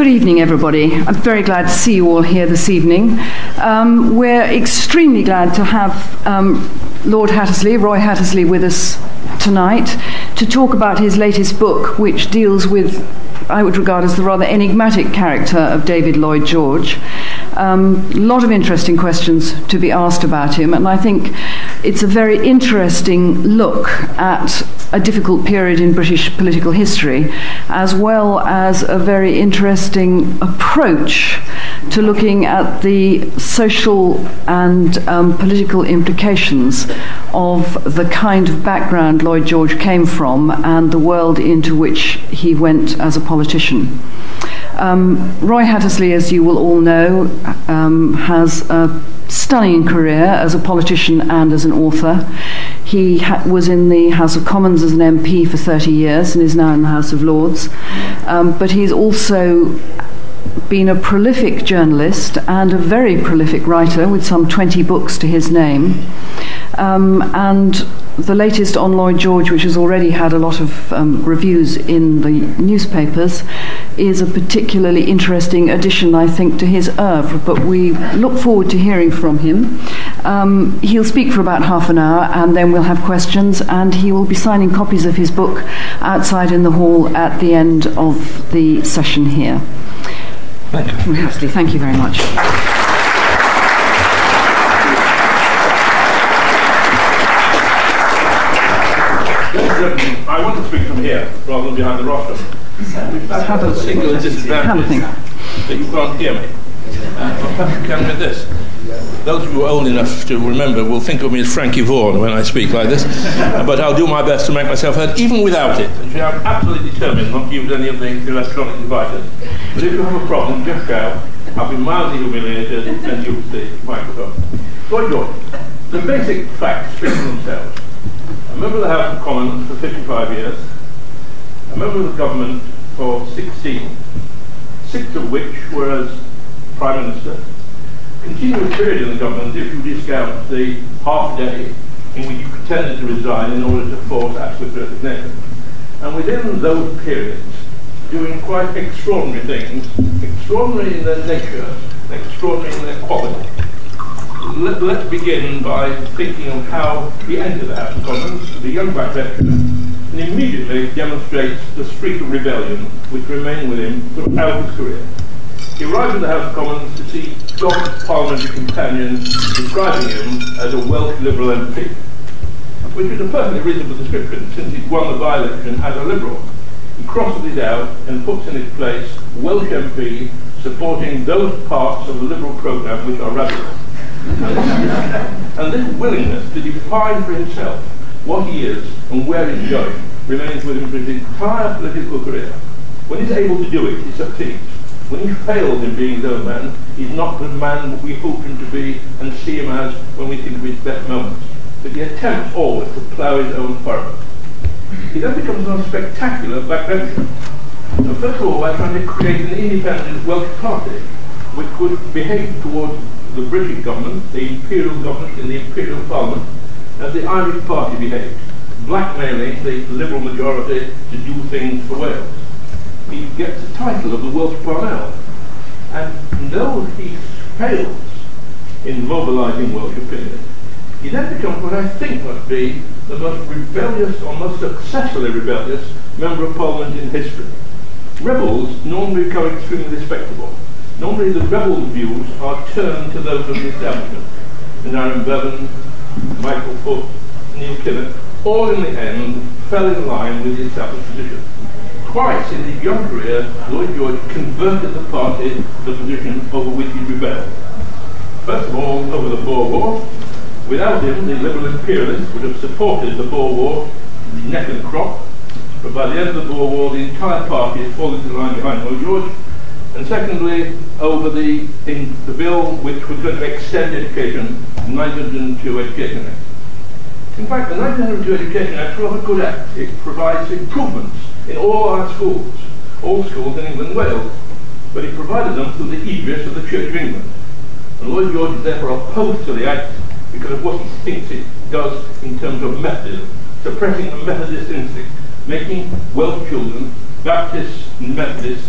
good evening, everybody. I'm very glad to see you all here this evening. Um, we're extremely glad to have um, Lord Hattersley, Roy Hattersley, with us tonight to talk about his latest book, which deals with, I would regard as the rather enigmatic character of David Lloyd George. A um, lot of interesting questions to be asked about him, and I think it's a very interesting look at a difficult period in British political history, as well as a very interesting approach to looking at the social and um, political implications of the kind of background Lloyd George came from and the world into which he went as a politician. Um, Roy Hattersley, as you will all know, um, has a stunning career as a politician and as an author. He ha- was in the House of Commons as an MP for 30 years and is now in the House of Lords. Um, but he's also been a prolific journalist and a very prolific writer with some 20 books to his name. Um, and the latest on Lloyd George, which has already had a lot of um, reviews in the newspapers, is a particularly interesting addition, I think, to his oeuvre. But we look forward to hearing from him. Um, he'll speak for about half an hour, and then we'll have questions, and he will be signing copies of his book outside in the hall at the end of the session here. Thank you. Thank you very much. I want to speak from here rather than behind the rostrum. I have a, single disadvantage have that you can't hear me. Uh, perhaps you can with this. Those of you who are old enough to remember will think of me as Frankie Vaughan when I speak like this, but I'll do my best to make myself heard even without it. And I'm absolutely determined not to use any of the electronic devices. But if you have a problem, just shout. I'll be mildly humiliated and use the microphone. Lloyd George, the basic facts speak for themselves. A member of the House of Commons for 55 years, a member of the government for 16, six of which were as Prime Minister, continuous period in the government if you discount the half day in which you pretended to resign in order to force absolute resignation. And within those periods, doing quite extraordinary things, extraordinary in their nature, extraordinary in their quality. Let, us begin by thinking of how he entered the House of Commons, the young black veteran, and immediately demonstrates the streak of rebellion which remained with him throughout his career. He arrived at the House of Commons to see Dod's parliamentary companion describing him as a Welsh Liberal MP, which is a perfectly reasonable description since he'd won the by-election as a Liberal. He crosses it out and puts in its place Welsh MP supporting those parts of the Liberal programme which are radical. and this willingness to define for himself what he is and where he's going remains with him for his entire political career. When he's able to do it, he succeeds. When he fails in being his own man, he's not the man we hope him to be and see him as when we think of his best moments. But he attempts always to plough his own furrow. He then becomes a spectacular backbencher. So first of all, by trying to create an independent Welsh party which would behave towards the British government, the imperial government and the imperial parliament, as the Irish party behaved, blackmailing the liberal majority to do things for Wales he gets the title of the Welsh Parnell. And though he fails in mobilising Welsh opinion, he then becomes what I think must be the most rebellious or most successfully rebellious member of parliament in history. Rebels normally become extremely respectable. Normally the rebels' views are turned to those of the establishment. And Aneurin Bevan, Michael Foot, Neil Kinnock, all in the end fell in line with the established position. Twice in his young career, Lloyd George converted the party to the position over which he rebelled. First of all, over the Boer War. Without him, the liberal imperialists would have supported the Boer War neck and crop. But by the end of the Boer War, the entire party had fallen into line behind Lloyd George. And secondly, over the, in the bill which was going to extend education, 1902 Education Act. In fact, the 1902 Education Act is a rather good act. It provides improvements in all our schools, all schools in England and Wales, but it provided them through the aegis of the Church of England. And Lloyd George is therefore opposed to the Act because of what he thinks it does in terms of Methodism, suppressing the Methodist instinct, making Welsh children, Baptists and Methodists,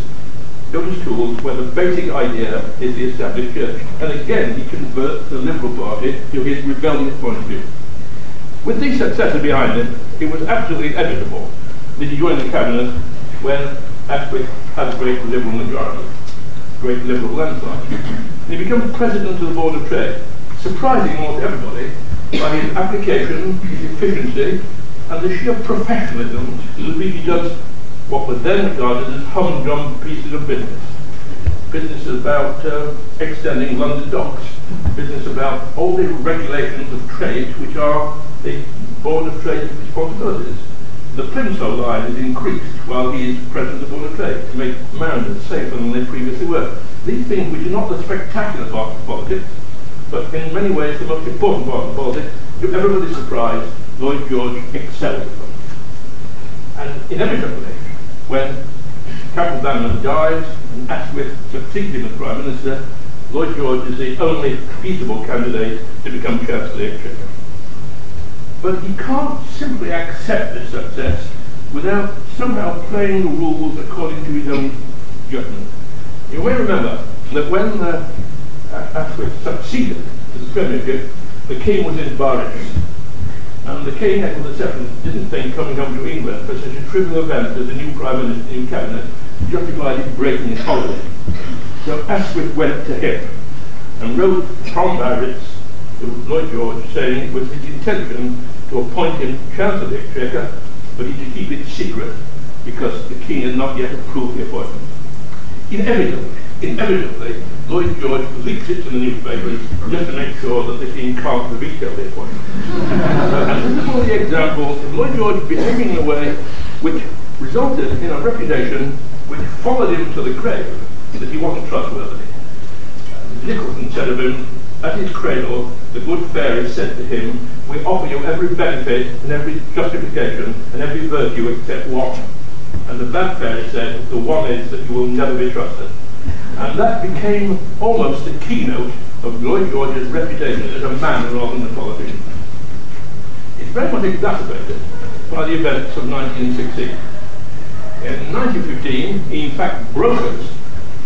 built his schools where the basic idea is the established church. And again, he converts the Liberal Party to his rebellious point of view. With these successes behind him, it was absolutely inevitable that he joined the cabinet when Asquith had a great Liberal majority, great Liberal landslide. He becomes president of the Board of Trade, surprising almost everybody by his application, his efficiency, and the sheer professionalism which he does what was then regarded as humdrum pieces of business. Business about uh, extending London docks, business about all the regulations of trade which are the Board of Trade's responsibilities. The Plimsoll line is increased while he is President of Board of Trade to make mariners safer than they previously were. These things which are not the spectacular part of politics, but in many ways the most important part of politics, to everybody's surprise, Lloyd George excelled at them. And inevitably, when Campbell-Bannerman dies and Asquith succeeds him as Prime Minister, Lloyd George is the only feasible candidate to become Chancellor of the Exchequer. But he can't simply accept this success without somehow playing the rules according to his own judgment. You may remember that when uh, Asquith succeeded to the premiership, the king was in Biarritz. And the king, Edward II, didn't think coming home to England for such a trivial event as a new prime minister, new cabinet, justified his breaking his holiday. So Asquith went to him and wrote from Biarritz to Lloyd George saying it was his intention to appoint him Chancellor of the Exchequer, but he to keep it secret because the king had not yet approved the appointment. Inevitably, inevitably, Lloyd George leaks it to the newspapers just to make sure that the king can't veto the appointment. and this is one of the examples of Lloyd George behaving in a way which resulted in a reputation which followed him to the grave that he wasn't trustworthy. Nicholson said of him, at his cradle, the good fairy said to him, We offer you every benefit and every justification and every virtue except one. And the bad fairy said, The one is that you will never be trusted. And that became almost the keynote of Lloyd George's reputation as a man rather than a politician. It's very much exacerbated by the events of 1916. In 1915, he in fact brokers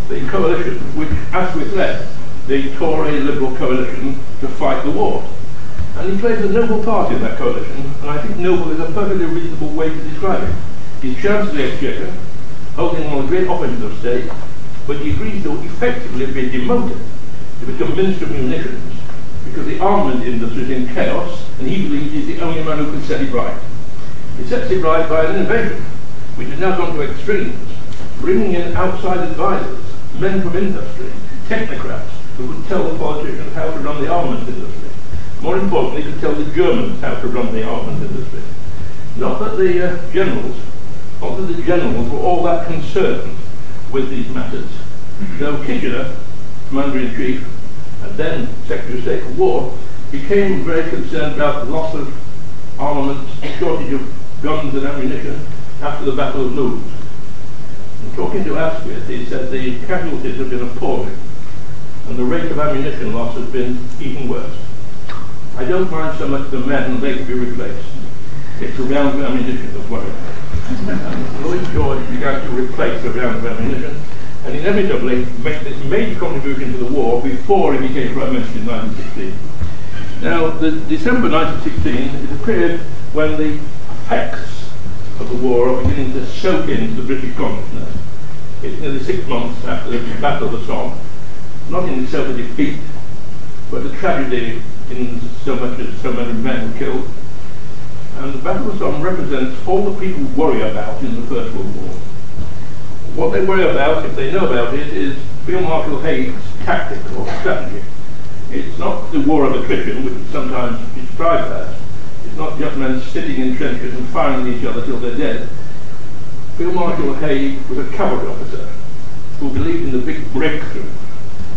the coalition which Asquith led the Tory Liberal coalition to fight the war. And he plays a noble part in that coalition, and I think noble is a perfectly reasonable way to describe it. He's Chancellor of the Exchequer, holding one of the great offices of state, but he agrees to effectively be demoted to become Minister of Munitions because the armament industry is in chaos, and he believes he's the only man who can set it right. He sets it right by an innovation, which has now gone to extremes, bringing in outside advisors, men from industry, technocrats, who could tell the politicians how to run the armament industry. More importantly, could tell the Germans how to run the armament industry. Not that the uh, generals, not that the generals were all that concerned with these matters. Though Kitchener, Commander-in-Chief, and then Secretary of State for War, became very concerned about the loss of armaments, shortage of guns and ammunition after the Battle of Loos. And talking to Asquith, he said the casualties have been appalling and the rate of ammunition loss has been even worse. I don't mind so much the men, they can be replaced. It's the round of ammunition that's worrying. Lloyd George began to replace the round of ammunition and inevitably made this major contribution to the war before he became Prime Minister in 1916. Now, the December 1916 is a period when the effects of the war are beginning to soak into the British consciousness. It's nearly six months after the Battle of the Somme, not in itself a defeat, but a tragedy in so much as so many men were killed. And the Battle of Somme represents all the people worry about in the First World War. What they worry about, if they know about it, is Field Marshal Haig's tactic or strategy. It's not the war of attrition, which is sometimes described as. It's not just men sitting in trenches and firing at each other till they're dead. Field Marshal Haig was a cavalry officer who believed in the big breakthrough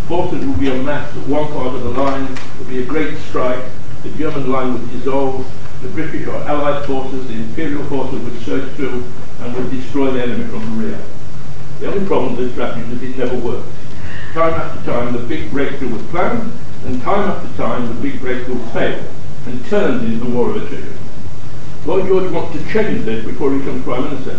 forces would be amassed at one part of the line, there would be a great strike, the German line would dissolve, the British or Allied forces, the Imperial forces would surge through and would destroy the enemy from the rear. The only problem with this strategy is it never worked. Time after time, the big breakthrough was planned, and time after time, the big breakthrough failed and turned into the war of attrition. Lloyd George wants to change this before he becomes Prime Minister.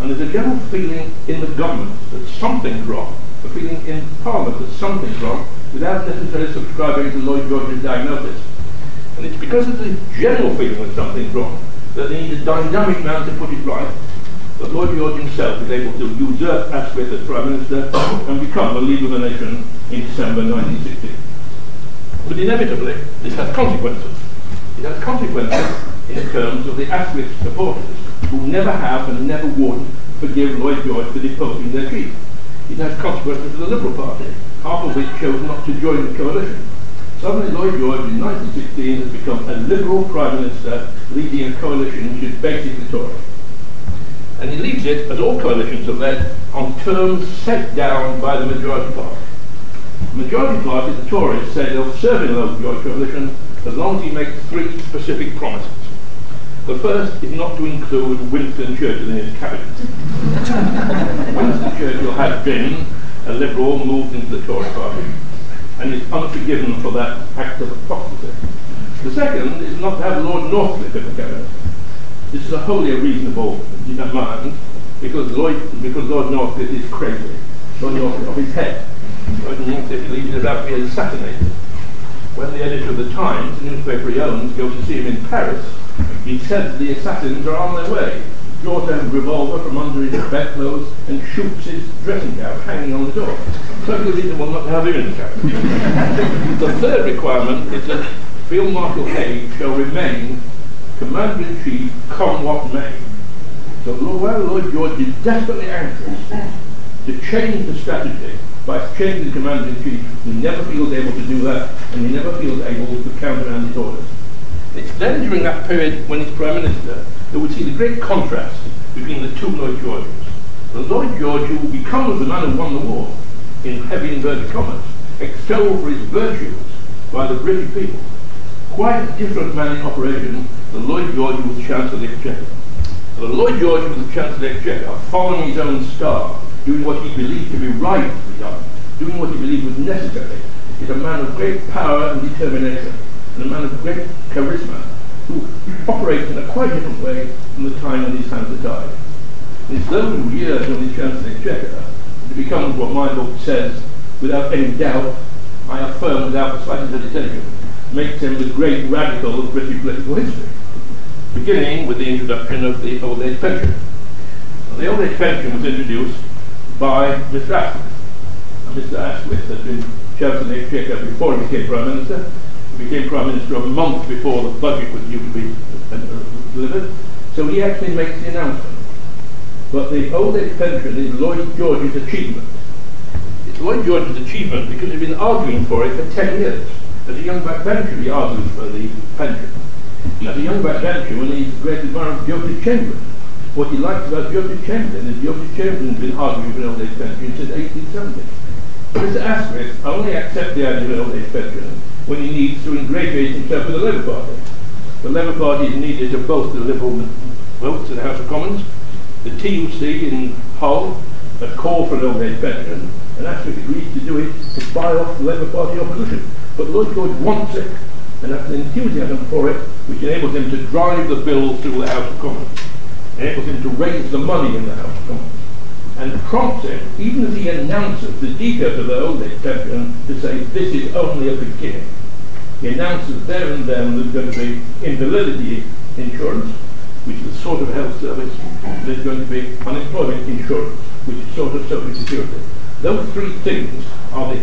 And there's a general feeling in the government that something's wrong, a feeling in Parliament that something's wrong, without necessarily subscribing to Lloyd George's diagnosis. And it's because of the general feeling that something's wrong that they need a dynamic man to put it right, that Lloyd George himself is able to usurp Asquith as Prime Minister and become the leader of the nation in December 1960. But inevitably, this has consequences. It has consequences in terms of the Asquith supporters, who never have and never would forgive Lloyd George for deposing their chief. It has consequences for the Liberal Party, half of which chose not to join the coalition. Suddenly Lloyd George in 1916 has become a Liberal Prime Minister leading a coalition which is basically Tory. And he leads it, as all coalitions are led, on terms set down by the majority party. The majority party, the Tories, say they'll serve in the Lloyd coalition as long as he makes three specific promises. The first is not to include Winston Churchill in his cabinet. Winston Churchill had been a Liberal moved into the Tory party and is unforgiven for that act of apostasy. The second is not to have Lord Northcliffe in the cabinet. This is a wholly reasonable demand because Lloyd, because Lord Northcliffe is crazy, Lord Northcliffe of his head. Lord Northcliffe believes he's about to be assassinated. When the editor of the Times, the newspaper he owns, goes to see him in Paris, he says the assassins are on their way a revolver from under his bedclothes and shoots his dressing gown hanging on the door. Perfectly reasonable not to have him in the cabinet. the third requirement is that Field Marshal Haig shall remain Commander-in-Chief come what may. So while Lloyd George is desperately anxious to change the strategy by changing the Commander-in-Chief, he never feels able to do that, and he never feels able to countermand his orders. It's then during that period when he's Prime Minister that would see the great contrast between the two Lloyd Georges. The Lloyd George who becomes the man who won the war, in heavy inverted commas, extolled for his virtues by the British people. Quite a different man in operation than Lloyd George who was Chancellor of the Exchequer. The Lloyd George who was the Chancellor of the Exchequer, following his own star, doing what he believed to be right to be done, doing what he believed was necessary, is a man of great power and determination, and a man of great charisma, Hmm. who operates in a quite different way from the time when his hands are tied. It's those years when he's Chancellor Exchequer it becomes what my book says, without any doubt, I affirm without the slightest hesitation, makes him the great radical of British political history, beginning with the introduction of the old age pension. the old age pension was introduced by Mr. Asquith. Mr. Asquith had been Chancellor of the Exchequer before he became Prime Minister, became Prime Minister a month before the budget was due to be uh, delivered. So he actually makes the announcement. But the old age pension is Lloyd George's achievement. It's Lloyd George's achievement because he's been arguing for it for 10 years. As a young backbencher, he argues for the pension. As a young backbencher, when he's great admirer of Chamberlain, what he likes about Joseph Chamberlain is Joseph Chamberlain's been arguing for an old age pension since 1870. Mr. Asquith only accepts the idea of an old age pension when he needs to ingratiate himself with the Labour Party. The Labour Party is needed to boast the Liberal votes in the House of Commons. The TUC in Hull has called for an old age pension and actually agreed to do it to buy off the Labour Party opposition. But Lloyd George wants it and has an enthusiasm for it which enables him to drive the bill through the House of Commons, enables him to raise the money in the House of Commons and prompts him, even as he announces the details of the old age pension, to say this is only a beginning. He announces there and then there's going to be invalidity insurance, which is a sort of health service. There's going to be unemployment insurance, which is sort of social security. Those three things are the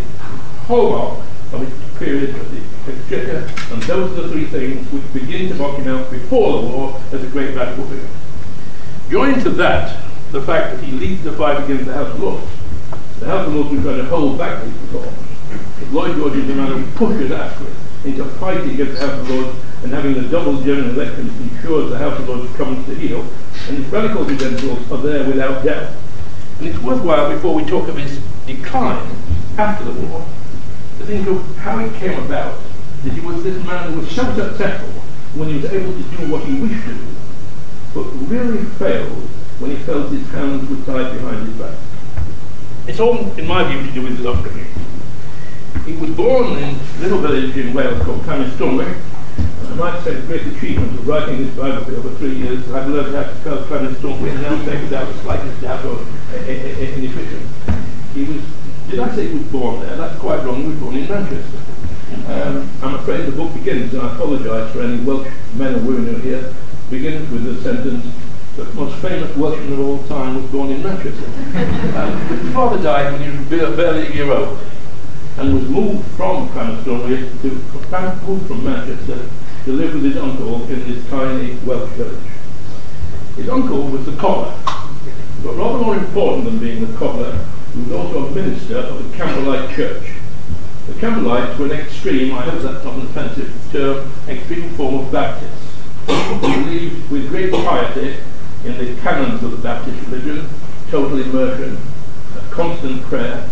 hallmark of the period of the exchequer, and those are the three things which begin to mark him out before the war as a great radical figure. Joined to that, the fact that he leads the fight against the House of Lords. The House of Lords was trying to hold back these reforms. Lloyd George is the man who pushes Asquith into fighting against the House of Lords and having the double general elections ensures the House of Lords comes to heel. And his radical credentials are there without doubt. And it's worthwhile, before we talk of his decline after the war, to think of how it came about that he was this man who was so successful when he was able to do what he wished to do, but really failed when he felt his hands were tied behind his back. It's all, in my view, to do with his upbringing. He was born in a little village in Wales called Llanystumdwy, I might say the great achievement of writing this biography over three years I've learned how to spell Clarence Thornton and now take without the slightest doubt of inefficient. He was, did I say he was born there? That's quite wrong. He was born in Manchester. Um, I'm afraid the book begins, and I apologise for any Welsh men and women who are here, begins with the sentence, the most famous Welshman of all time was born in Manchester. um, his father died when he was barely a year old and was moved from Cranston to moved from Manchester to live with his uncle in this tiny Welsh village. His uncle was the cobbler, but rather more important than being the cobbler, he was also a minister of the Campbellite Church. The Campbellites were an extreme, I hope that's not an offensive term, extreme form of Baptists, who believed with great piety in the canons of the Baptist religion, total immersion, constant prayer,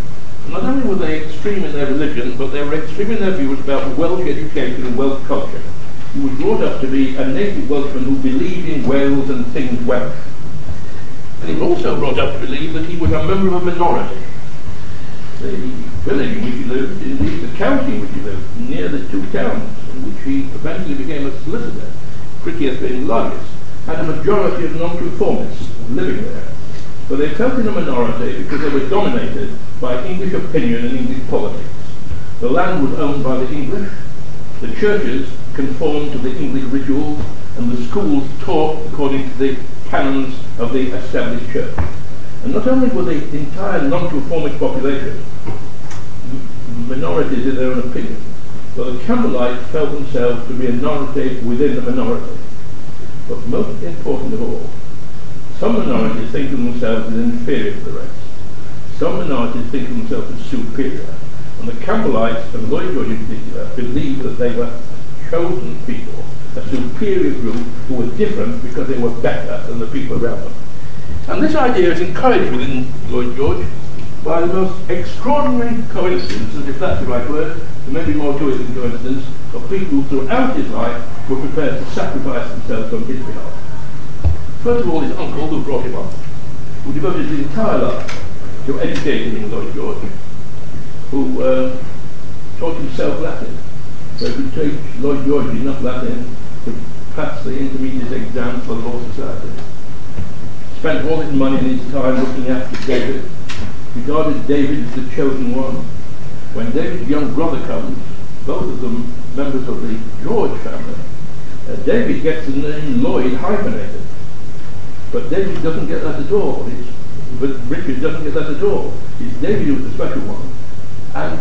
not only were they extreme in their religion, but they were extreme in their views about Welsh education and Welsh culture. He was brought up to be a native Welshman who believed in Wales and things Welsh. And he was also brought up to believe that he was a member of a minority. The village in which he lived, indeed the county in which he lived, near the two towns in which he eventually became a solicitor, Criccieth being largest, had a majority of non-conformists living there but they felt in a minority because they were dominated by English opinion and English politics. The land was owned by the English, the churches conformed to the English rituals, and the schools taught according to the canons of the established church. And not only were the entire non-conformist population minorities in their own opinion, but the Campbellites felt themselves to be a minority within the minority. But most important of all, some minorities think of themselves as inferior to the rest. Some minorities think of themselves as superior. And the Campbellites, and Lloyd George in particular, believed that they were chosen people, a superior group who were different because they were better than the people around them. And this idea is encouraged within Lloyd George by the most extraordinary coincidence, if that's the right word, there may be more to it than coincidence, of people throughout his life were prepared to sacrifice themselves on his behalf. First of all, his uncle, who brought him up, who devoted his entire life to educating Lloyd George, who uh, taught himself Latin, so he could teach Lloyd George enough Latin to pass the intermediate exam for the Law Society. Spent all his money and his time looking after David, regarded David as the chosen one. When David's young brother comes, both of them members of the George family, uh, David gets the name Lloyd hyphenated. But David doesn't get that at all. It's, but Richard doesn't get that at all. It's David who's the special one. And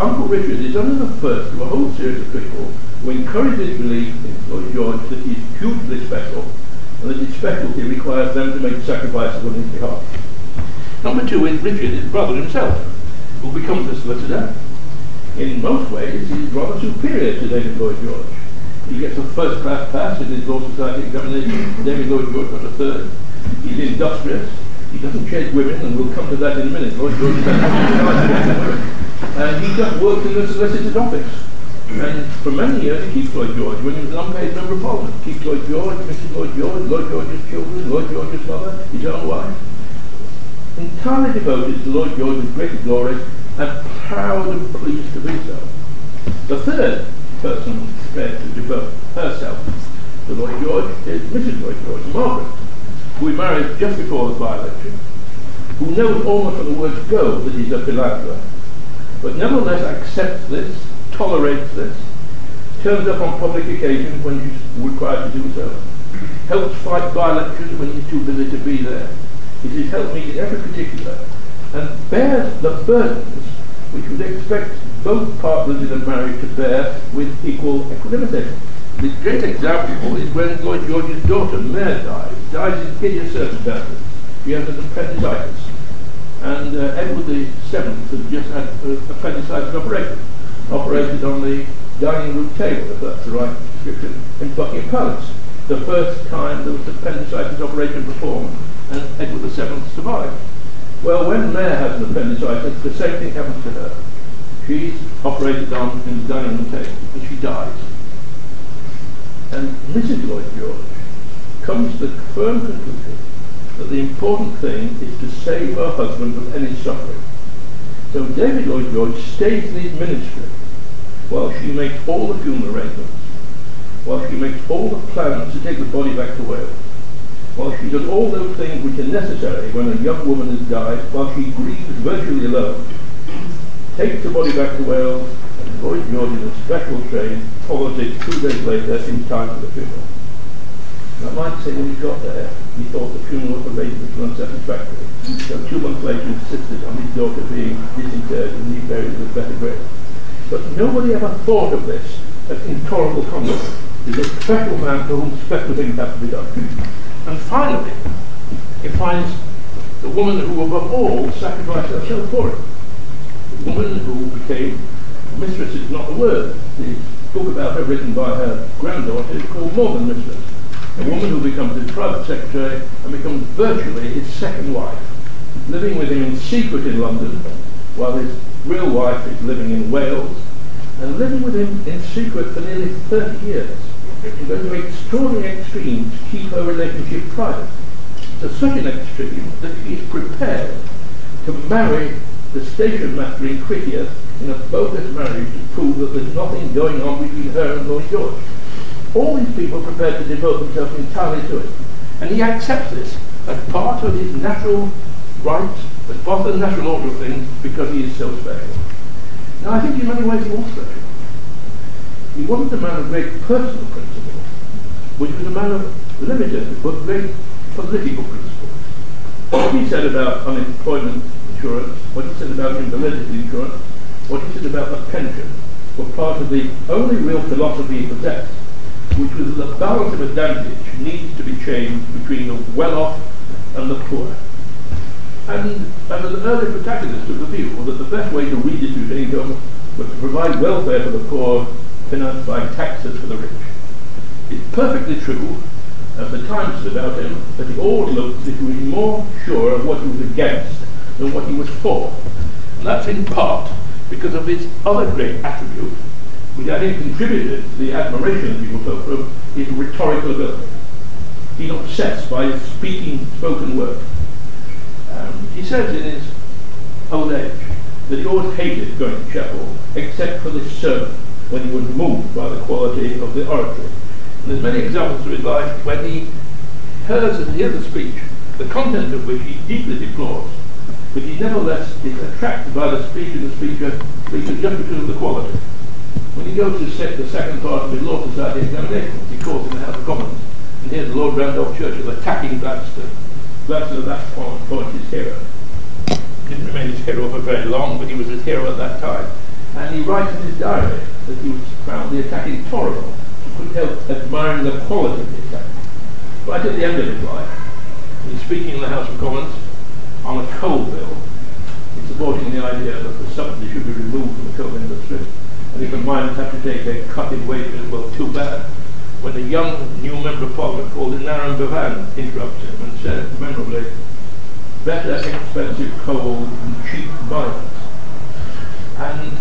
Uncle Richard is only the first of a whole series of people who encourage this belief in Lloyd George that he's hugely special and that his specialty requires them to make sacrifices on his behalf. Number two is Richard, his brother himself, who becomes a solicitor. In most ways, he's rather superior to David Lloyd George. He gets a first class pass in his Law Society examination. David Lloyd George got a third. He's industrious. He doesn't chase women, and we'll come to that in a minute. Lloyd George And he just works in the solicitor's office. And for many years he keeps Lloyd George when he was an unpaid member of Parliament. He keeps Lloyd George, Mrs. Lloyd George, Lloyd George's children, Lloyd George's mother, his own wife. Entirely devoted to Lloyd George's great glory and proud and pleased to be so. The third person prepared to devote herself to Lloyd George is Mrs. Lloyd George, Margaret, who he married just before the by-election, who knows almost from the word go that he's a philanderer, but nevertheless accepts this, tolerates this, turns up on public occasions when he's required to do so, helps fight by-elections when he's too busy to be there. It is helped me in every particular, and bears the burdens which would expect both partners in a marriage bear with equal equanimity. The great example is when Lloyd George's daughter, Mair, dies, dies in hideous circumstances. She has an appendicitis. And uh, Edward VII had just had an appendicitis operation, operated on the dining room table, if that's the right description, in Buckingham Palace. The first time there was an appendicitis operation performed, and Edward VII survived. Well, when Mair has an appendicitis, the same thing happens to her. She's operated on in the dining room table and she dies. And Mrs. Lloyd George comes to the firm conclusion that the important thing is to save her husband from any suffering. So David Lloyd George stays in his ministry while she makes all the funeral arrangements while she makes all the plans to take the body back to Wales, while she does all those things which are necessary when a young woman has died, while she grieves virtually alone, takes the body back to Wales, and George in a special train follows it two days later in time for the funeral. And I might say when he got there, he thought the funeral arrangements were unsatisfactory. So two months later he insisted on his daughter being disinterred and he buried with better grave. But nobody ever thought of this as intolerable conduct. He's a special man for whom special things have to be done. And finally, he finds the woman who above all sacrificed herself for him. Woman who became, mistress is not the word, the book about her written by her granddaughter is called More Than Mistress. A woman who becomes his private secretary and becomes virtually his second wife, living with him in secret in London, while his real wife is living in Wales, and living with him in secret for nearly 30 years. She goes to extraordinary extremes to keep her relationship private. To such an extreme that she is prepared to marry the station master in Criccieth in a bogus marriage to prove that there's nothing going on between her and Lord George. All these people prepared to devote themselves entirely to it. And he accepts this as part of his natural rights, as part of the natural order of things, because he is so special. Now I think in many ways he was special. He wasn't a man of great personal principles, which was a man of limited but great political principles. What he said about unemployment insurance, what he said about invalidity insurance, what he said about the pension, were part of the only real philosophy he possessed, which was that the balance of advantage needs to be changed between the well-off and the poor. And, and an early protagonist of the view that the best way to redistribute income was to provide welfare for the poor financed by taxes for the rich. It's perfectly true, as the Times said about him, that he always looked as if he was more sure of what he was against than what he was for. And that's in part because of his other great attribute, which I think contributed to the admiration that people felt for him, his rhetorical ability. He's obsessed by his speaking spoken word. Um, he says in his old age that he always hated going to chapel, except for this sermon when he was moved by the quality of the oratory. And there's many examples of his life when he hears and hears a speech, the content of which he deeply deplores, but he nevertheless is attracted by the speech and the speaker, speaker just because of the quality. When he goes to set the second part of his Law Society examinations, he calls in the House of Commons, and here's Lord Randolph Churchill attacking Gladstone. Gladstone at that point, point his hero. Didn't remain his hero for very long, but he was his hero at that time. And he writes in his diary that he was found attacking. He couldn't help admiring the quality of the attack. Right at the end of his life, he's speaking in the House of Commons on a coal bill. Supporting the idea that the subsidy should be removed from the coal industry. And if the miners have to take a cut in wages, well, too bad. When a young new member of parliament called Aneurin Bevan interrupts him and says memorably, better expensive coal than cheap violence. And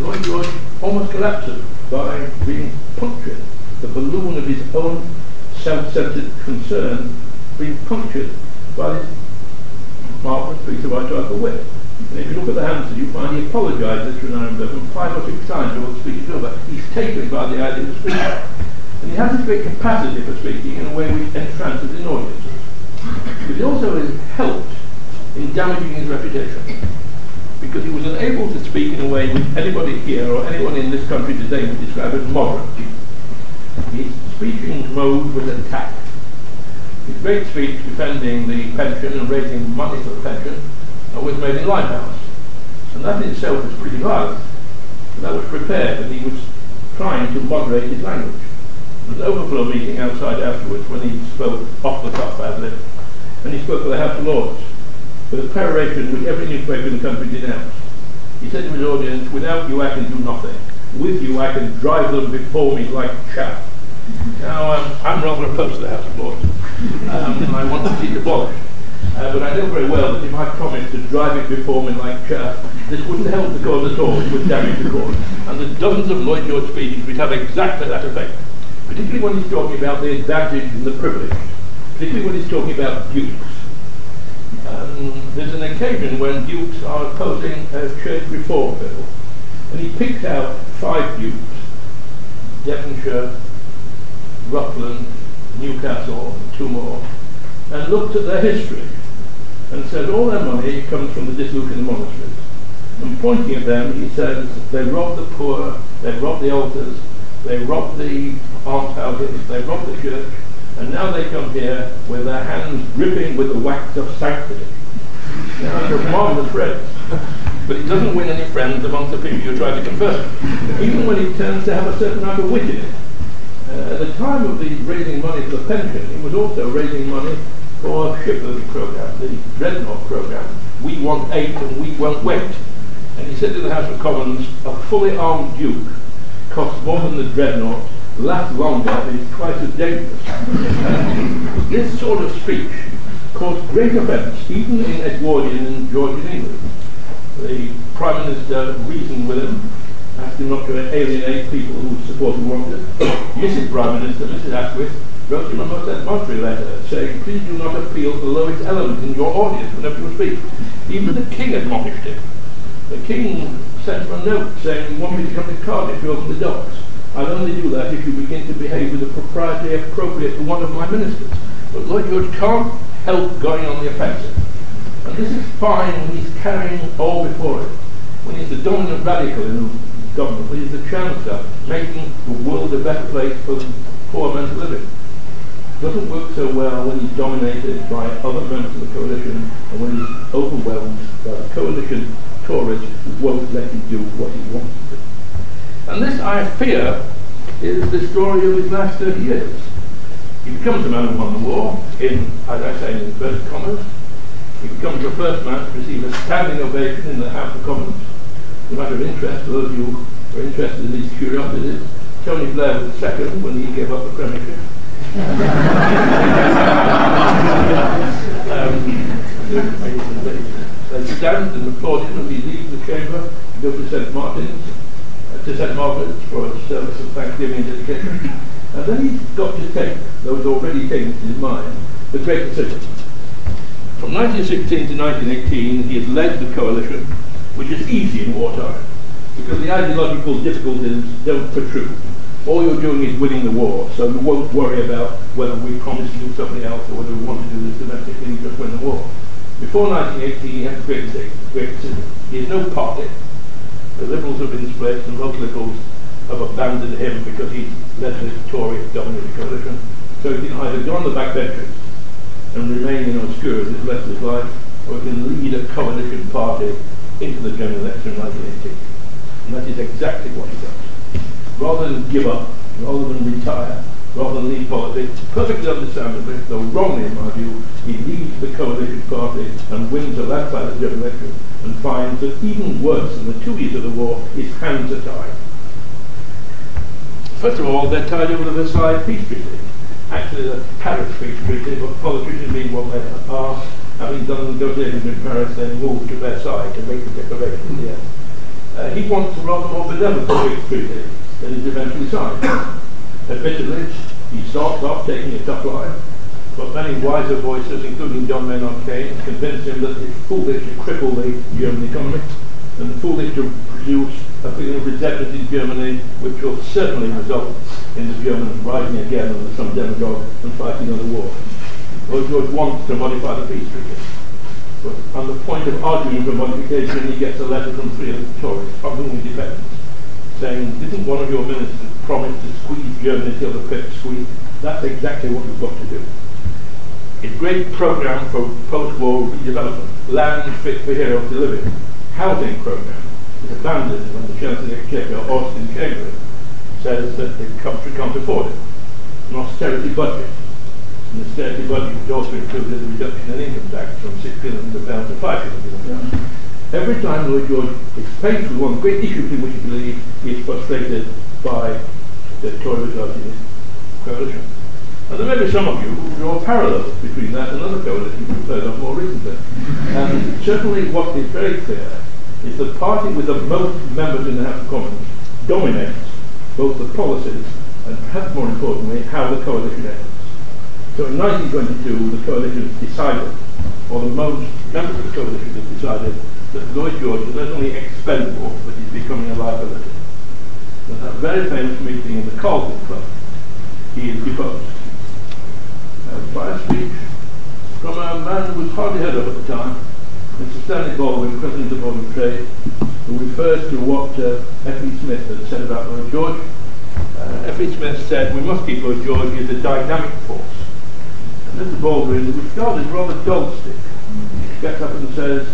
Lloyd George almost collapses by being punctured. The balloon of his own self-centered concern being punctured by this marvelous piece of rhetorical wit. And if you look at the answer, you find he apologises to Aneurin Bevan five or six times the speech is over. He's taken by the idea of speaking. And he has this great capacity for speaking in a way which entrances in audiences. But he also has helped in damaging his reputation because he was unable to speak in a way which anybody here or anyone in this country today would describe as moderate. His speaking mode was attack. His great speech defending the pension and raising money for the pension uh, was made in Limehouse. And that in itself was pretty violent. But that was prepared and he was trying to moderate his language. There was an overflow meeting outside afterwards when he spoke off the cuff ad lib. And he spoke for the House of Lords with a peroration which every newspaper in the country denounced. He said to his audience, without you I can do nothing. With you I can drive them before me like chaff. Now, um, I'm rather opposed to the House of Lords. Um, and I want to see it abolished. Uh, but I know very well that if I promised to drive it before me like chaff, this wouldn't help the cause at all. It would damage the cause. And the dozens of Lloyd George speeches which have exactly that effect. Particularly when he's talking about the advantage and the privilege. Particularly when he's talking about dukes. Um, there's an occasion when dukes are opposing a church reform bill, and he picks out five dukes, Devonshire, Rutland, Newcastle, two more, and looked at their history and said all their money comes from the Disillusioned monasteries. And pointing at them, he says they robbed the poor, they robbed the altars, they robbed the almshouses, they robbed the church, and now they come here with their hands dripping with the wax of sanctity. Now, it's a marvelous phrase. But it doesn't win any friends amongst the people you try to convert, even when it turns to have a certain amount of wit in it. Uh, at the time of the raising money for the pension, it was also raising money for a shipbuilding program, the Dreadnought program. We want eight and we won't wait. And he said to the House of Commons, a fully armed duke costs more than the Dreadnought, lasts longer, and is twice as dangerous. this sort of speech caused great offence, even in Edwardian and Georgian England. The Prime Minister reasoned with him, asked him not to alienate people who support supported wanted. Mrs. Prime Minister, Mrs. Asquith, wrote him a most admonitory letter saying, please do not appeal to the lowest element in your audience whenever you speak. Even the King admonished him. The King sent him a note saying, you want me to come to Cardiff to open the docks. I'll only do that if you begin to behave with a propriety appropriate to one of my ministers. But Lloyd George can't help going on the offensive. And this is fine when he's carrying all before him. When he's the dominant radical in the government, when he's the chancellor, making the world a better place for the poor men to live in doesn't work so well when he's dominated by other members of the coalition and when he's overwhelmed by the coalition Tories who won't let him do what he wants to do. And this, I fear, is the story of his last 30 years. He becomes a man who won the war, in, as I say, in inverted commas. He becomes the first man to receive a standing ovation in the House of Commons. A matter of interest, for those of you who are interested in these curiosities, Tony Blair was second when he gave up the premiership um, they stand and applaud him as he leaves the chamber go to St. Martin's, uh, to St. Margaret's for a service of thanksgiving and dedication. And then he's got to take those already taken in his mind, the great decision. From 1916 to 1918, he has led the coalition, which is easy in wartime, because the ideological difficulties don't protrude all you're doing is winning the war, so you won't worry about whether we promise to do something else or whether we want to do this domestic thing, just win the war. Before 1918, he had a great decision. He has no party. The Liberals have been split, and most Liberals have abandoned him because he's led the Tory dominated coalition. So he can either go on the backbenches and remain in obscurity the rest of his life, or he can lead a coalition party into the general election in 1918. And that is exactly what he does rather than give up, rather than retire, rather than leave politics, perfectly understandably, though wrongly in my view, he leaves the coalition party and wins a landslide general election and finds that even worse than the two years of the war, his hands are tied. First of all, they're tied over the Versailles Peace Treaty. Actually, the Paris Peace Treaty, but politicians being what they are, having done negotiations in Paris, then moved to Versailles to make the the end. Uh, he wants a rather more benevolent treaty that is eventually signed. Admittedly, he starts off taking a tough line, but many wiser voices, including John Maynard Keynes, convinced him that it's foolish to cripple the German economy and foolish to produce a feeling of resentment in Germany, which will certainly result in the Germans rising again under some demagogue and fighting another war. Lloyd George wants to modify the peace treaty. But on the point of arguing for modification, he gets a letter from three of the Tories, he depends saying, didn't one of your ministers promise to squeeze Germany till the pit squeeze? That's exactly what we've got to do. A great program for post-war redevelopment, land fit for heroes to live in, housing program is abandoned when the Chancellor Exchequer, Austen Chamberlain, says that the country can't afford it. An austerity budget. An austerity budget which also included a reduction in income tax from 6 billion down to 5 billion. Every time Lloyd George faced with one great issue in which he believes he is frustrated by the Tory his coalition. And there may be some of you who draw parallels between that and other coalitions we've heard of more recently. And certainly what is very clear is the party with the most members in the House of Commons dominates both the policies and perhaps more importantly how the coalition ends. So in 1922 the coalition decided, or the most members of the coalition decided that Lloyd George is not only expendable, but he's becoming a liability. There's that very famous meeting in the Carlton Club, he is deposed. Uh, by a speech from a man who was hardly heard of at the time, Mr. Stanley Baldwin, President of of Trade, who refers to what uh, F.E. Smith had said about Lloyd George. Uh, F.E. Smith said, we must keep Lloyd George is a dynamic force. And Mr. Baldwin, which God is rather dog stick, gets up and says,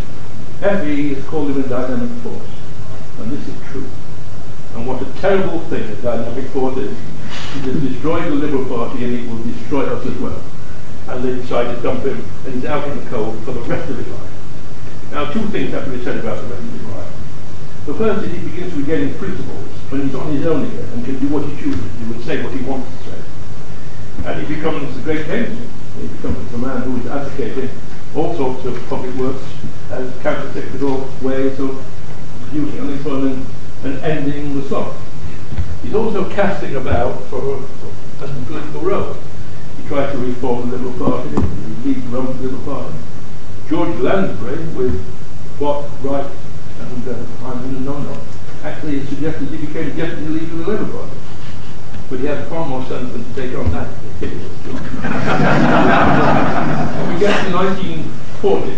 F.E. is called him a dynamic force. And this is true. And what a terrible thing a dynamic force is. It has destroyed the Liberal Party and it will destroy us as well. And they decide to dump him and he's out in the cold for the rest of his life. Now, two things have to be said about the rest of his life. The first is he begins to regain his principles when he's on his own again and can do what he chooses. He would say what he wants to say. And he becomes a great Keynesian. He becomes a man who is advocating all sorts of public works as counter-cyclical ways of producing unemployment and ending the slump. He's also casting about for a political role. He tried to reform the Liberal Party, he lead the Liberal Party. George Lansbury, with what right and uh, Hyman and Nonno, actually suggested he became deputy leader of the Labour Party. But he had far more sense than to take on that job. we get to 1940,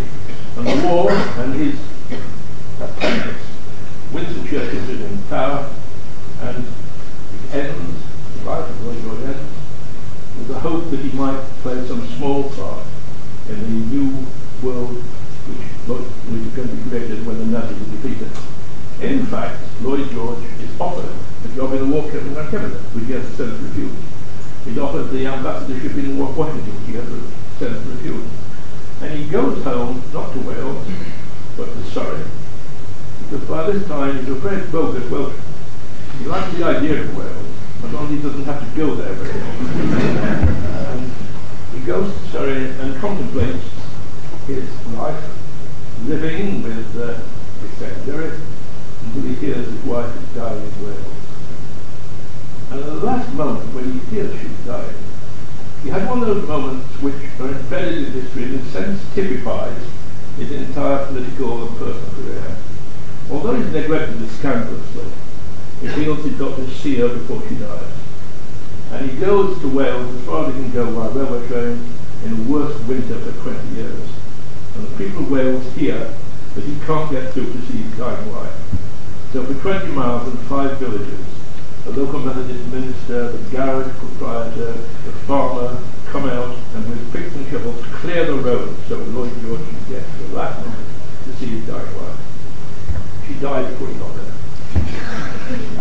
and the war and his apprentice, Winston Churchill, is in power, and ends, the life of Lloyd George ends, with the hope that he might play some small part in the new world which was going to be created when the Nazis were defeated. In fact, Lloyd George is offered a job in the War Cabinet, which he has Senate refused. He's offered the ambassadorship in Washington, which he has Senate refused. And he goes home, not to Wales, but to Surrey, because by this time he's a very bogus. He likes the idea of Wales, long as he doesn't have to go there very often. he goes to Surrey and contemplates his life, living with uh, his secretary until he hears his wife is dying in Wales. And at the last moment when he hears she's dying, he had one of those moments which are embedded in history and in a sense typifies his entire political and personal career. Although he's neglected it scandalously, he feels he's got to see her before she dies. And he goes to Wales as far as he can go by railway train in the worst winter for 20 years. And the people of Wales hear that he can't get through to see his dying wife. So for 20 miles and five villages, the local Methodist minister, the garage proprietor, the farmer come out and with picks and shovels clear the road so Lloyd George can get to the last to see his dying wife. She died before he got there.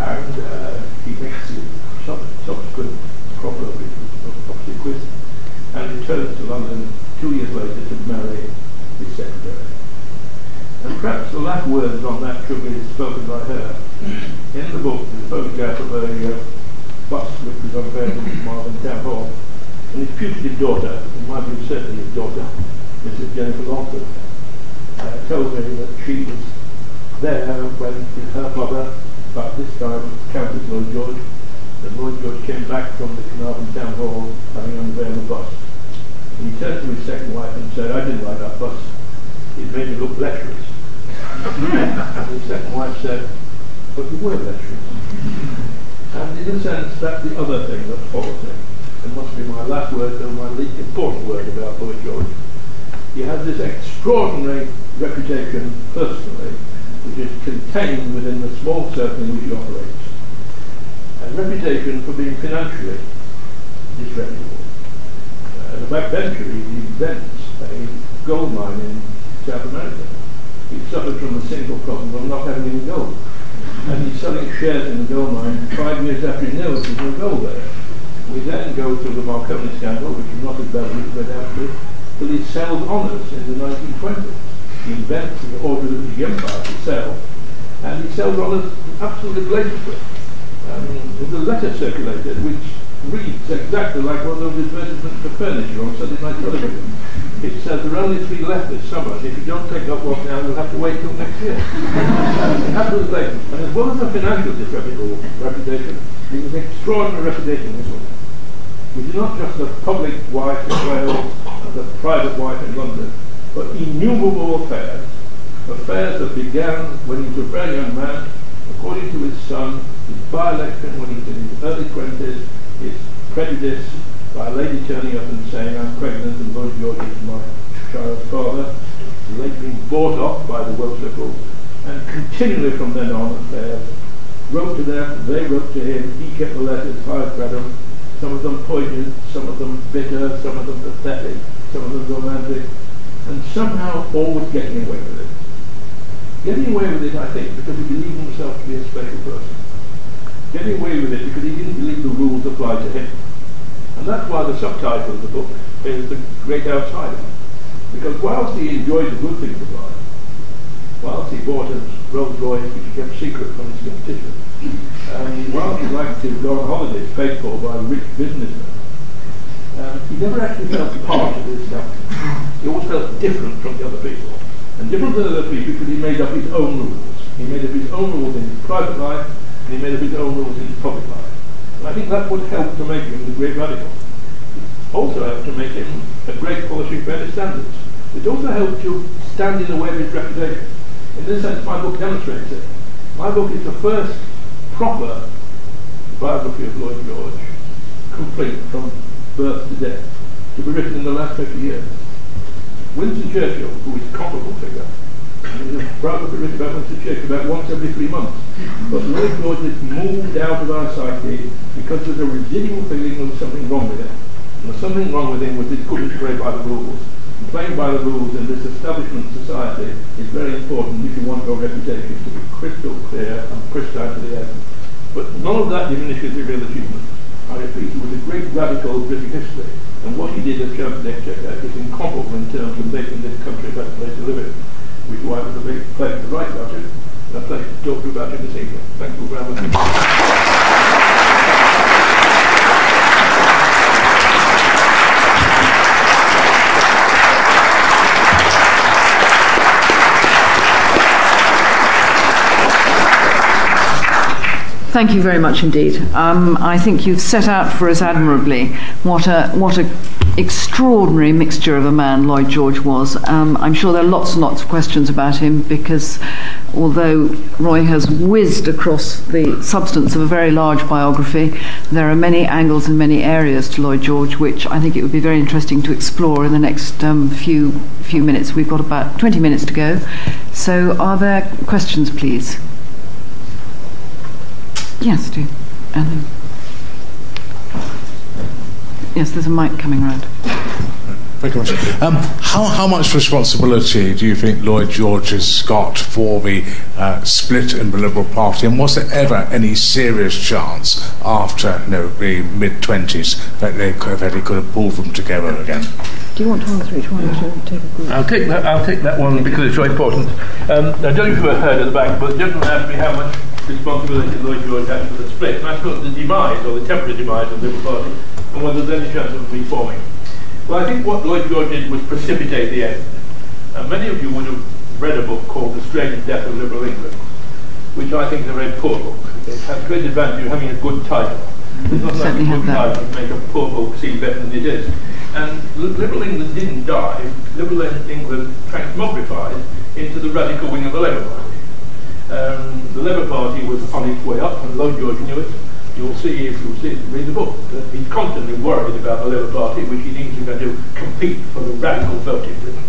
and uh, he makes the subsequent proper obsequies and returns to London two years later to marry his secretary. And perhaps the last words on that is spoken by her. In the book, there's a photograph of a uh, bus in Marvin Hall. And his putative daughter, in my view certainly his daughter, Mrs. Jennifer Longford, uh, told me that she was there when her father, about this time Countess Lloyd George, and Lloyd George came back from the Carnarvon Town Hall having unveiled the bus. And he turned to his second wife and said, I didn't like that bus. It made me look lecherous. and his second wife said, but you were lecherous. And in a sense, that's the other thing that follows him. It must be my last word, though my least important word about Lloyd George. He has this extraordinary reputation personally, which is contained within the small circle in which he operates. And reputation for being financially disreputable. Uh, as a backbencher, he invents a gold mine in South America. He suffered from the single problem of not having any gold. And he's selling shares in the gold mine five years after he knows there's no gold there. We then go to the Marconi scandal, which is not as bad as went after, till he sells honours in the 1920s. He invents the order of the empire to sell, and he sells honours absolutely blatantly. Um, there's a letter circulated which reads exactly like one of those advertisements for furniture on Sunday night television. It says there are only three left this summer, and if you don't take up one now, you'll have to wait till next year. Absolutely blatant. And as well as a financial disreputable reputation, he has an extraordinary reputation this one. Which is not just the public wife in Wales and the private wife in London, but innumerable affairs. Affairs that began when he was a very young man, according to his son, his by-election when he was in his early 20s, his prejudice by a lady turning up and saying, I'm pregnant and Lloyd George is my child's father, the lady being bought off by the Liberals, and continually from then on affairs wrote to them, they wrote to him, he kept the letters, I've read them, some of them poignant, some of them bitter, some of them pathetic, some of them romantic, and somehow always getting away with it. Getting away with it, I think, because he believed himself to be a special person. Getting away with it because he didn't believe the rules applied to him. And that's why the subtitle of the book is The Great Outsider. Because whilst he enjoyed the good things of life, whilst he bought a Rolls Royce which he kept secret from his competition, and whilst he liked to go on holidays paid for by rich businessmen, um, he never actually felt part of this stuff. He always felt different from the other people. And different than other people because he made up his own rules. He made up his own rules in his private life, and he made up his own rules in his public life. And I think that would help to make him the great radical. Also helped to make him a great of better standards. It also helped to stand in the way of his reputation. In this sense, my book demonstrates it. My book is the first proper biography of Lloyd George, complete from birth to death, to be written in the last 50 years. Winston Churchill, who is a comparable figure, a biography written about Winston Churchill about once every three months. But the Lloyd George has moved out of our psyche because there's a residual feeling there was something wrong with him. And there's something wrong with him was he couldn't play by the rules. And playing by the rules in this establishment society is very important if you want your reputation to be crystal clear and crystal to the end. But none of that diminishes the real achievement. I repeat, he was a great radical of British history. And what he did as Chancellor Exchequer is incomparable in terms of making this country a better place to live in, which why it was a great pleasure to write about it, and pleasure to talk to you about it this evening. Thank you very much. Thank you very much indeed. Um, I think you've set out for us admirably what a what a extraordinary mixture of a man Lloyd George was. Um, I'm sure there are lots and lots of questions about him because although Roy has whizzed across the substance of a very large biography, there are many angles and many areas to Lloyd George which I think it would be very interesting to explore in the next um, few few minutes. We've got about 20 minutes to go. So, are there questions, please? Yes, do. Yes, there's a mic coming around. Thank you very much. Um, how, how much responsibility do you think Lloyd George has got for the uh, split in the Liberal Party? And was there ever any serious chance after you know, the mid 20s that they could, that he could have pulled them together again? Do you want to answer each one or to take a group? I'll take that. I'll take that one because it's very important. Um, I don't know if you heard at the back, but the gentleman asked me how much responsibility Lloyd George has for the split, and I suppose the demise or the temporary demise of the Liberal Party, and whether there's any chance of reforming. Well, I think what Lloyd George did was precipitate the end. And many of you would have read a book called The Strange Death of Liberal England, which I think is a very poor book. It has great advantage of having a good title. There's nothing like a good title to make a poor book seem better than it is. And Li- Liberal England didn't die. Liberal England transmogrified into the radical wing of the Labour Party. Um, the Labour Party was on its way up, and Lloyd George knew it. You'll see if you read the book that he's constantly worried about the Labour Party, which he thinks is going to compete for the radical vote in Britain.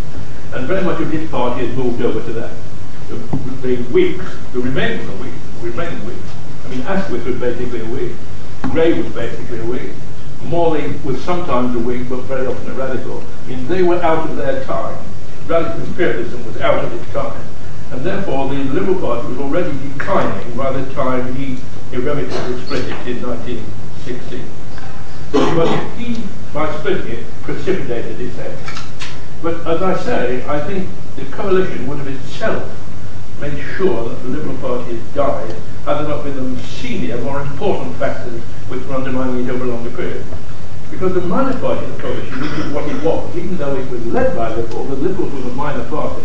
And very much of his party has moved over to that. The, the Whigs, the remaining Whigs, remaining Whigs. I mean, Asquith was basically a Whig. Grey was basically a Whig. Morley was sometimes a Whig, but very often a radical. I mean, they were out of their time. Radical imperialism was out of its time. And therefore, the Liberal Party was already declining by the time he irrevocably split it in 1916. But he, by splitting it, precipitated end. But as I say, I think the coalition would have itself made sure that the Liberal Party had died had there not been the senior, more important factors which were undermining it over a longer period. Because the minor party of the coalition, which is what it was, even though it was led by Liberals, the Liberals were a minor party.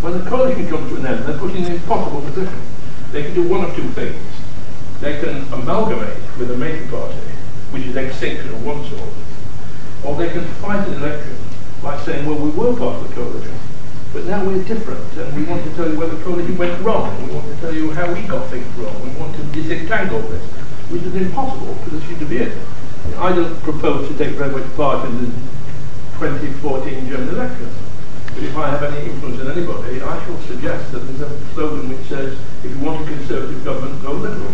When the coalition comes to an end, they're put in an impossible position. They can do one of two things. They can amalgamate with a major party, which is extinction of one sort, or they can fight an election by saying, well, we were part of the coalition, but now we're different, and we want to tell you where the coalition went wrong. We want to tell you how we got things wrong. We want to disentangle this, which is impossible for the to be it. I don't propose to take very much part in the 2014 German elections. But if I have any influence on anybody, I shall suggest that there's a slogan which says, if you want a conservative government, go liberal.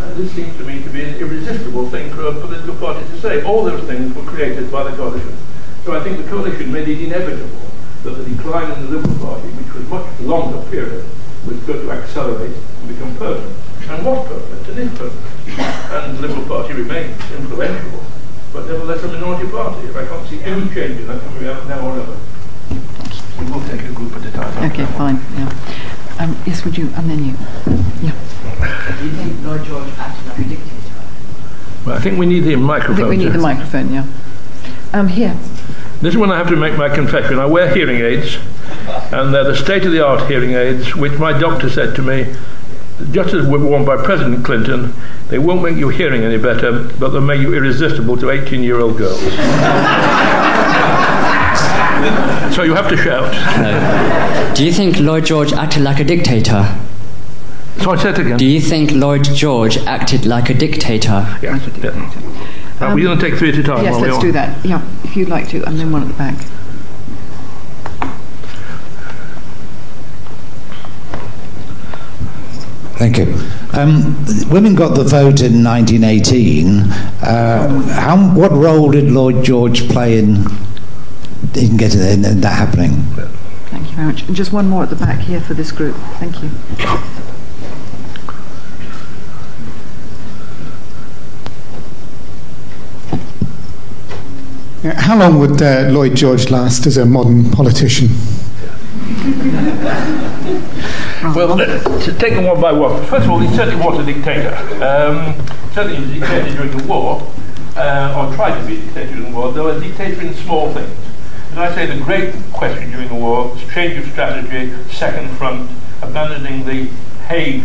And this seems to me to be an irresistible thing for a political party to say. All those things were created by the coalition. So I think the coalition made it inevitable that the decline in the Liberal Party, which was much longer period, was going to accelerate and become permanent. And was permanent and is permanent. And the Liberal Party remains influential, but nevertheless a minority party. I can't see any change in that coming out now or ever. We will take a group at a time. Okay, fine. Yeah. Um, yes, would you? And then you. Yeah. Do you think Lloyd George acted like a dictator? Well, I think we need the microphone. I microphone. think we need the microphone. Yeah. Um, here. This is when I have to make my confession. I wear hearing aids, and they're the state-of-the-art hearing aids, which my doctor said to me, just as were worn by President Clinton, they won't make your hearing any better, but they'll make you irresistible to 18-year-old girls. so you have to shout. Do you think Lloyd George acted like a dictator? So I said again. Do you think Lloyd George acted like a dictator? Yeah. yeah. Are we going to take three at a time? Yes, while let's do that. Yeah, if you'd like to, and then one at the back. Thank you. Um, women got the vote in 1918. Uh, how, what role did Lloyd George play in in getting in, in that happening? Thank you very much. And just one more at the back here for this group. Thank you. How long would uh, Lloyd George last as a modern politician? Well, to take them one by one. First of all, he certainly was a dictator. Um, certainly he was a dictator during the war, uh, or tried to be a dictator during the war, though a dictator in small things. As I say, the great question during the war was change of strategy, second front, abandoning the Haig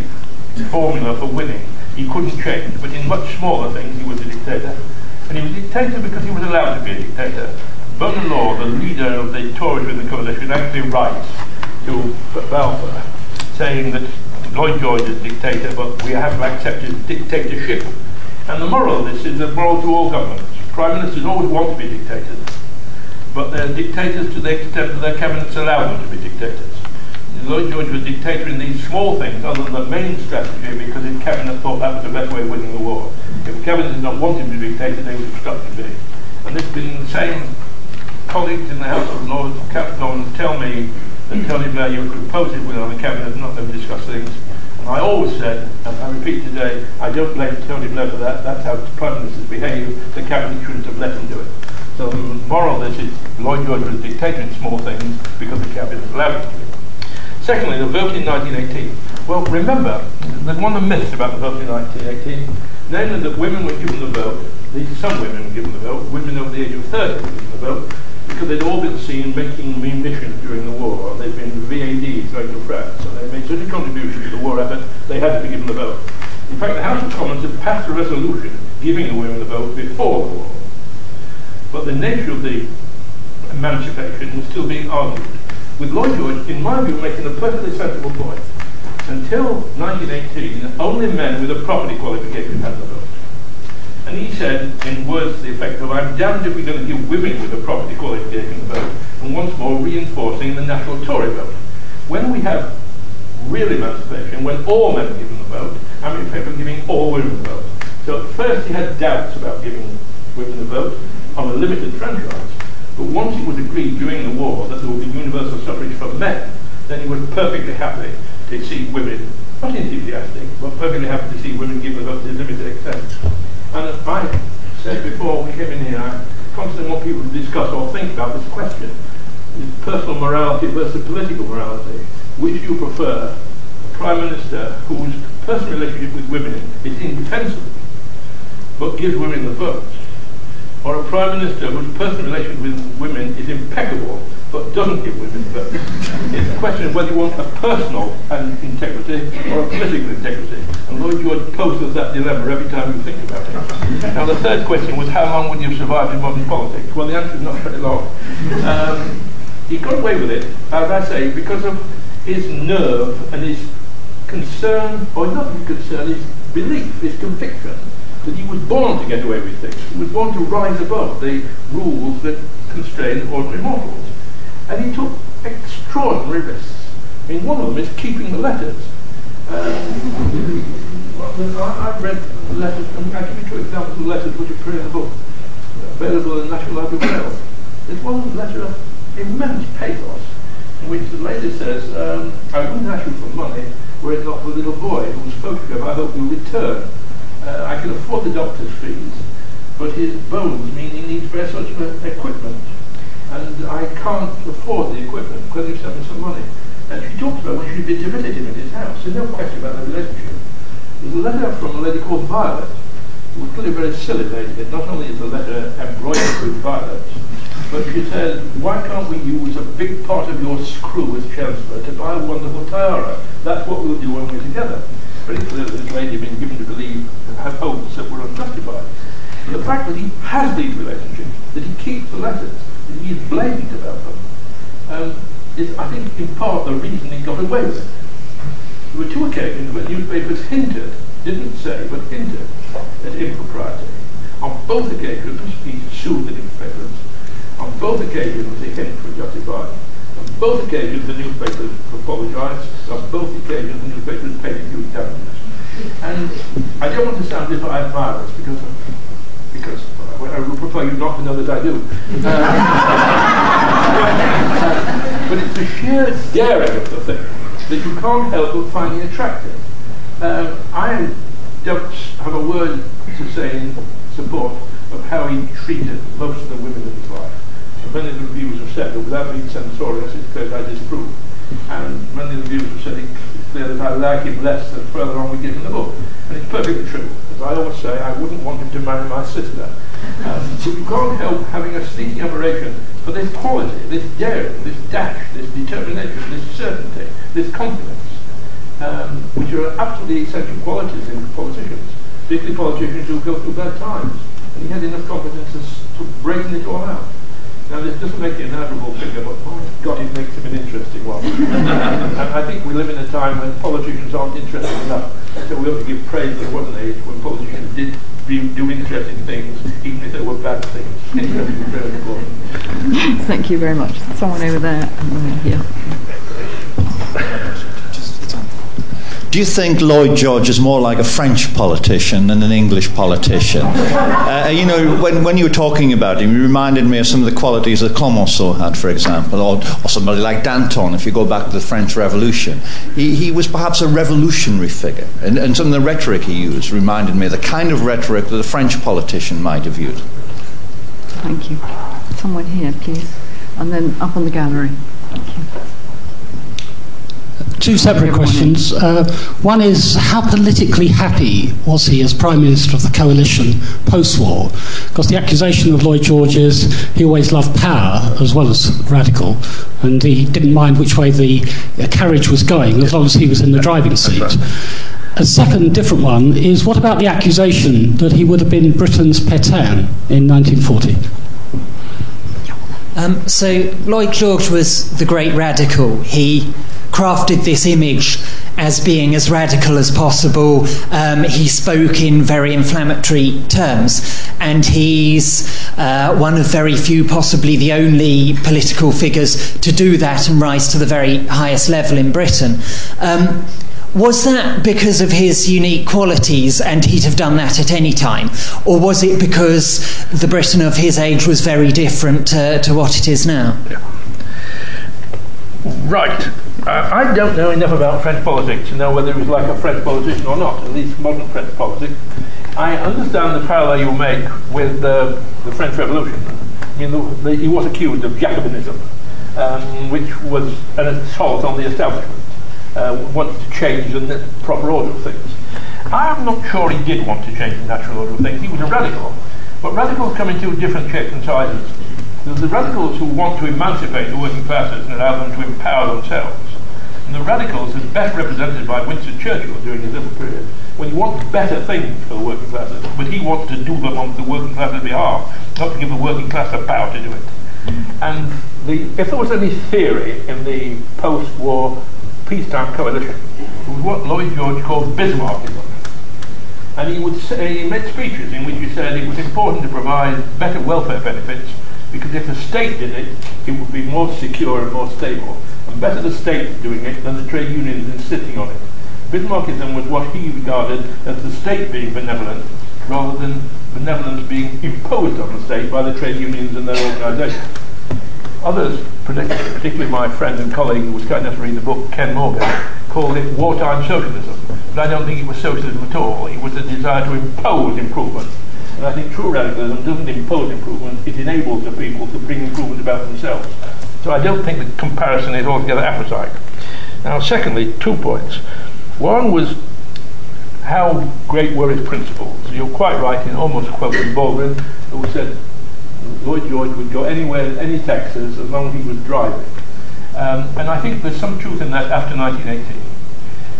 formula for winning. He couldn't change, but in much smaller things he was a dictator. And he was a dictator because he was allowed to be a dictator. Bonar Law, the leader of the Tories in the coalition, actually writes to Balfour saying that Lloyd George is a dictator, but we have to accept his dictatorship. And the moral of this is the moral to all governments. Prime ministers always want to be dictators, but they're dictators to the extent that their cabinets allow them to be dictators. Lloyd George was a dictator in these small things, other than the main strategy, because his cabinet thought that was the best way of winning the war. If the cabinet did not want him to be dictator, they would have obstruct him being. And this has been the same colleagues in the House of Lords, kept Capricorn, tell me that hmm. Tony Blair, you would propose it within the cabinet, and not them discuss things. And I always said, and I repeat today, I don't blame Tony Blair for that. That's how prime ministers behave. The cabinet shouldn't have let him do it. So the moral of this is Lloyd George was dictator in small things because the cabinet allowed him to it. Secondly, the vote in 1918. Well, remember, there's one of the myths about the vote in 1918, namely that women were given the vote, some women were given the vote, women over the age of 30 were given the vote, because they'd all been seen making munitions during the war. They'd been VADs going to France, and they made such a contribution to the war effort, they had to be given the vote. In fact, the House of Commons had passed a resolution giving the women the vote before the war. But the nature of the emancipation was still being argued. With Lloyd George, in my view, making a perfectly sensible point. Until 1918, only men with a property qualification had the vote. And he said, in words to the effect of, I'm damned if we're going to give women with a property qualification the vote, and once more reinforcing the natural Tory vote. When we have real emancipation, when all men are given the vote, I'm in favour of giving all women the vote. So at first he had doubts about giving women the vote on a limited franchise. But once it was agreed during the war that there would be universal suffrage for men, then he was perfectly happy to see women, not enthusiastic, but perfectly happy to see women given vote to limited extent. And as I said before we came in here, I constantly want people to discuss or think about this question. Is personal morality versus political morality. Which you prefer? A Prime Minister whose personal relationship with women is indefensible, but gives women the vote? Or a Prime Minister whose personal relationship with women is impeccable, but doesn't give women the vote? It's a question of whether you want a personal integrity or a political integrity. And Lloyd George poses that dilemma every time you think about it. Now, the third question was how long would you have survived in modern politics? Well, the answer is not very long. Um, he got away with it, as I say, because of his nerve and his concern, or not his concern, his belief, his conviction that he was born to get away with things. He was born to rise above the rules that constrain ordinary mortals. And he took extraordinary risks. I mean, one of them is keeping the letters. Um, I, have read letters, mean, I'll give you two examples of letters which appear in the book, available in the National Library of Wales. There's one letter of immense pathos in which the lady says, um, I wouldn't ask you for money were it not for the little boy whose photograph I hope you'll return. Uh, I can afford the doctor's fees, but his bones mean he needs very such equipment. And I can't afford the equipment because you sent me some money. And she talks about when she'd been to visit him at his house. There's no question about the relationship. There's a letter from a lady called Violet, who was clearly a very silly lady. Not only is the letter embroidered with violets, but she says, why can't we use a big part of your screw as Chancellor to buy a wonderful tiara? That's what we'll do when we're together. Very clearly this lady had been given to believe have hopes that were unjustified. The fact that he has these relationships, that he keeps the letters, that he is blamed about them, um, is, I think, in part the reason he got away with it. There were two occasions when newspapers hinted, didn't say, but hinted at impropriety. On both occasions, he sued the newspapers. On both occasions, the hints were justified. On both occasions, the newspapers apologised. On both occasions, the newspapers paid huge damages. And I don't want to sound as if because, because I would prefer you not to know that I do. Uh, but it's the sheer daring of the thing that you can't help but finding attractive. Um, I don't have a word to say in support of how he treated most of the women in his life. Many of the reviewers have said that without being censorious, it's clear I disapprove. And many of the reviewers have said it's clear that I like him less than further on we get in the book. And it's perfectly true. As I always say, I wouldn't want him to marry my sister. Um, but you can't help having a sneaking admiration for this quality, this daring, this dash, this determination, this certainty, this confidence, um, which are absolutely essential qualities in politicians, particularly politicians who go through bad times. And he had enough confidence to, to breaking it all out. Now, this doesn't make it an admirable figure, but my God, it makes him an interesting one. and I think we live in a time when politicians aren't interesting enough, so we ought to give praise that there was an age when politicians did do interesting things, even if they were bad things. Interesting is very important. Thank you very much. Someone over there and here. Do you think Lloyd George is more like a French politician than an English politician? uh, you know, when, when you were talking about him, you reminded me of some of the qualities that Clemenceau had, for example, or, or somebody like Danton, if you go back to the French Revolution. He, he was perhaps a revolutionary figure, and, and some of the rhetoric he used reminded me of the kind of rhetoric that a French politician might have used. Thank you. Someone here, please. And then up on the gallery. Thank you. Two separate questions. Uh, one is how politically happy was he as Prime Minister of the coalition post war? Because the accusation of Lloyd George is he always loved power as well as radical, and he didn't mind which way the uh, carriage was going as long as he was in the driving seat. A second different one is what about the accusation that he would have been Britain's Pétain in 1940? Um, so Lloyd George was the great radical. He crafted this image as being as radical as possible. Um, he spoke in very inflammatory terms, and he's uh, one of very few, possibly the only political figures to do that and rise to the very highest level in Britain. Um, was that because of his unique qualities and he'd have done that at any time? Or was it because the Britain of his age was very different to what it is now? Yeah. Right. Uh, I don't know enough about French politics to know whether he was like a French politician or not, at least modern French politics. I understand the parallel you make with uh, the French Revolution. I mean, the, the, he was accused of Jacobinism, um, which was an assault on the establishment uh, wanted to change the proper order of things. I'm not sure he did want to change the natural order of things. He was a radical. But radicals come in two different shapes and sizes. There's the radicals who want to emancipate the working classes and allow them to empower themselves. And the radicals is best represented by Winston Churchill during his little period, when he wants better things for the working classes, but he wants to do them on the working classes' behalf, not to give the working class the power to do it. And the, if there was any theory in the post-war peacetime coalition was what Lloyd George called Bismarckism. And he would say, he made speeches in which he said it was important to provide better welfare benefits because if the state did it, it would be more secure and more stable. And better the state doing it than the trade unions insisting on it. Bismarckism was what he regarded as the state being benevolent rather than benevolence being imposed on the state by the trade unions and their organisations. Others, particularly my friend and colleague who was kind enough to read the book, Ken Morgan, called it wartime socialism. But I don't think it was socialism at all. It was a desire to impose improvement. And I think true radicalism doesn't impose improvement, it enables the people to bring improvement about themselves. So I don't think the comparison is altogether apposite. Now, secondly, two points. One was how great were his principles. You're quite right in almost quoting Baldwin, who said Lloyd George would go anywhere, any Texas, as long as he was driving. Um, and I think there's some truth in that after 1918.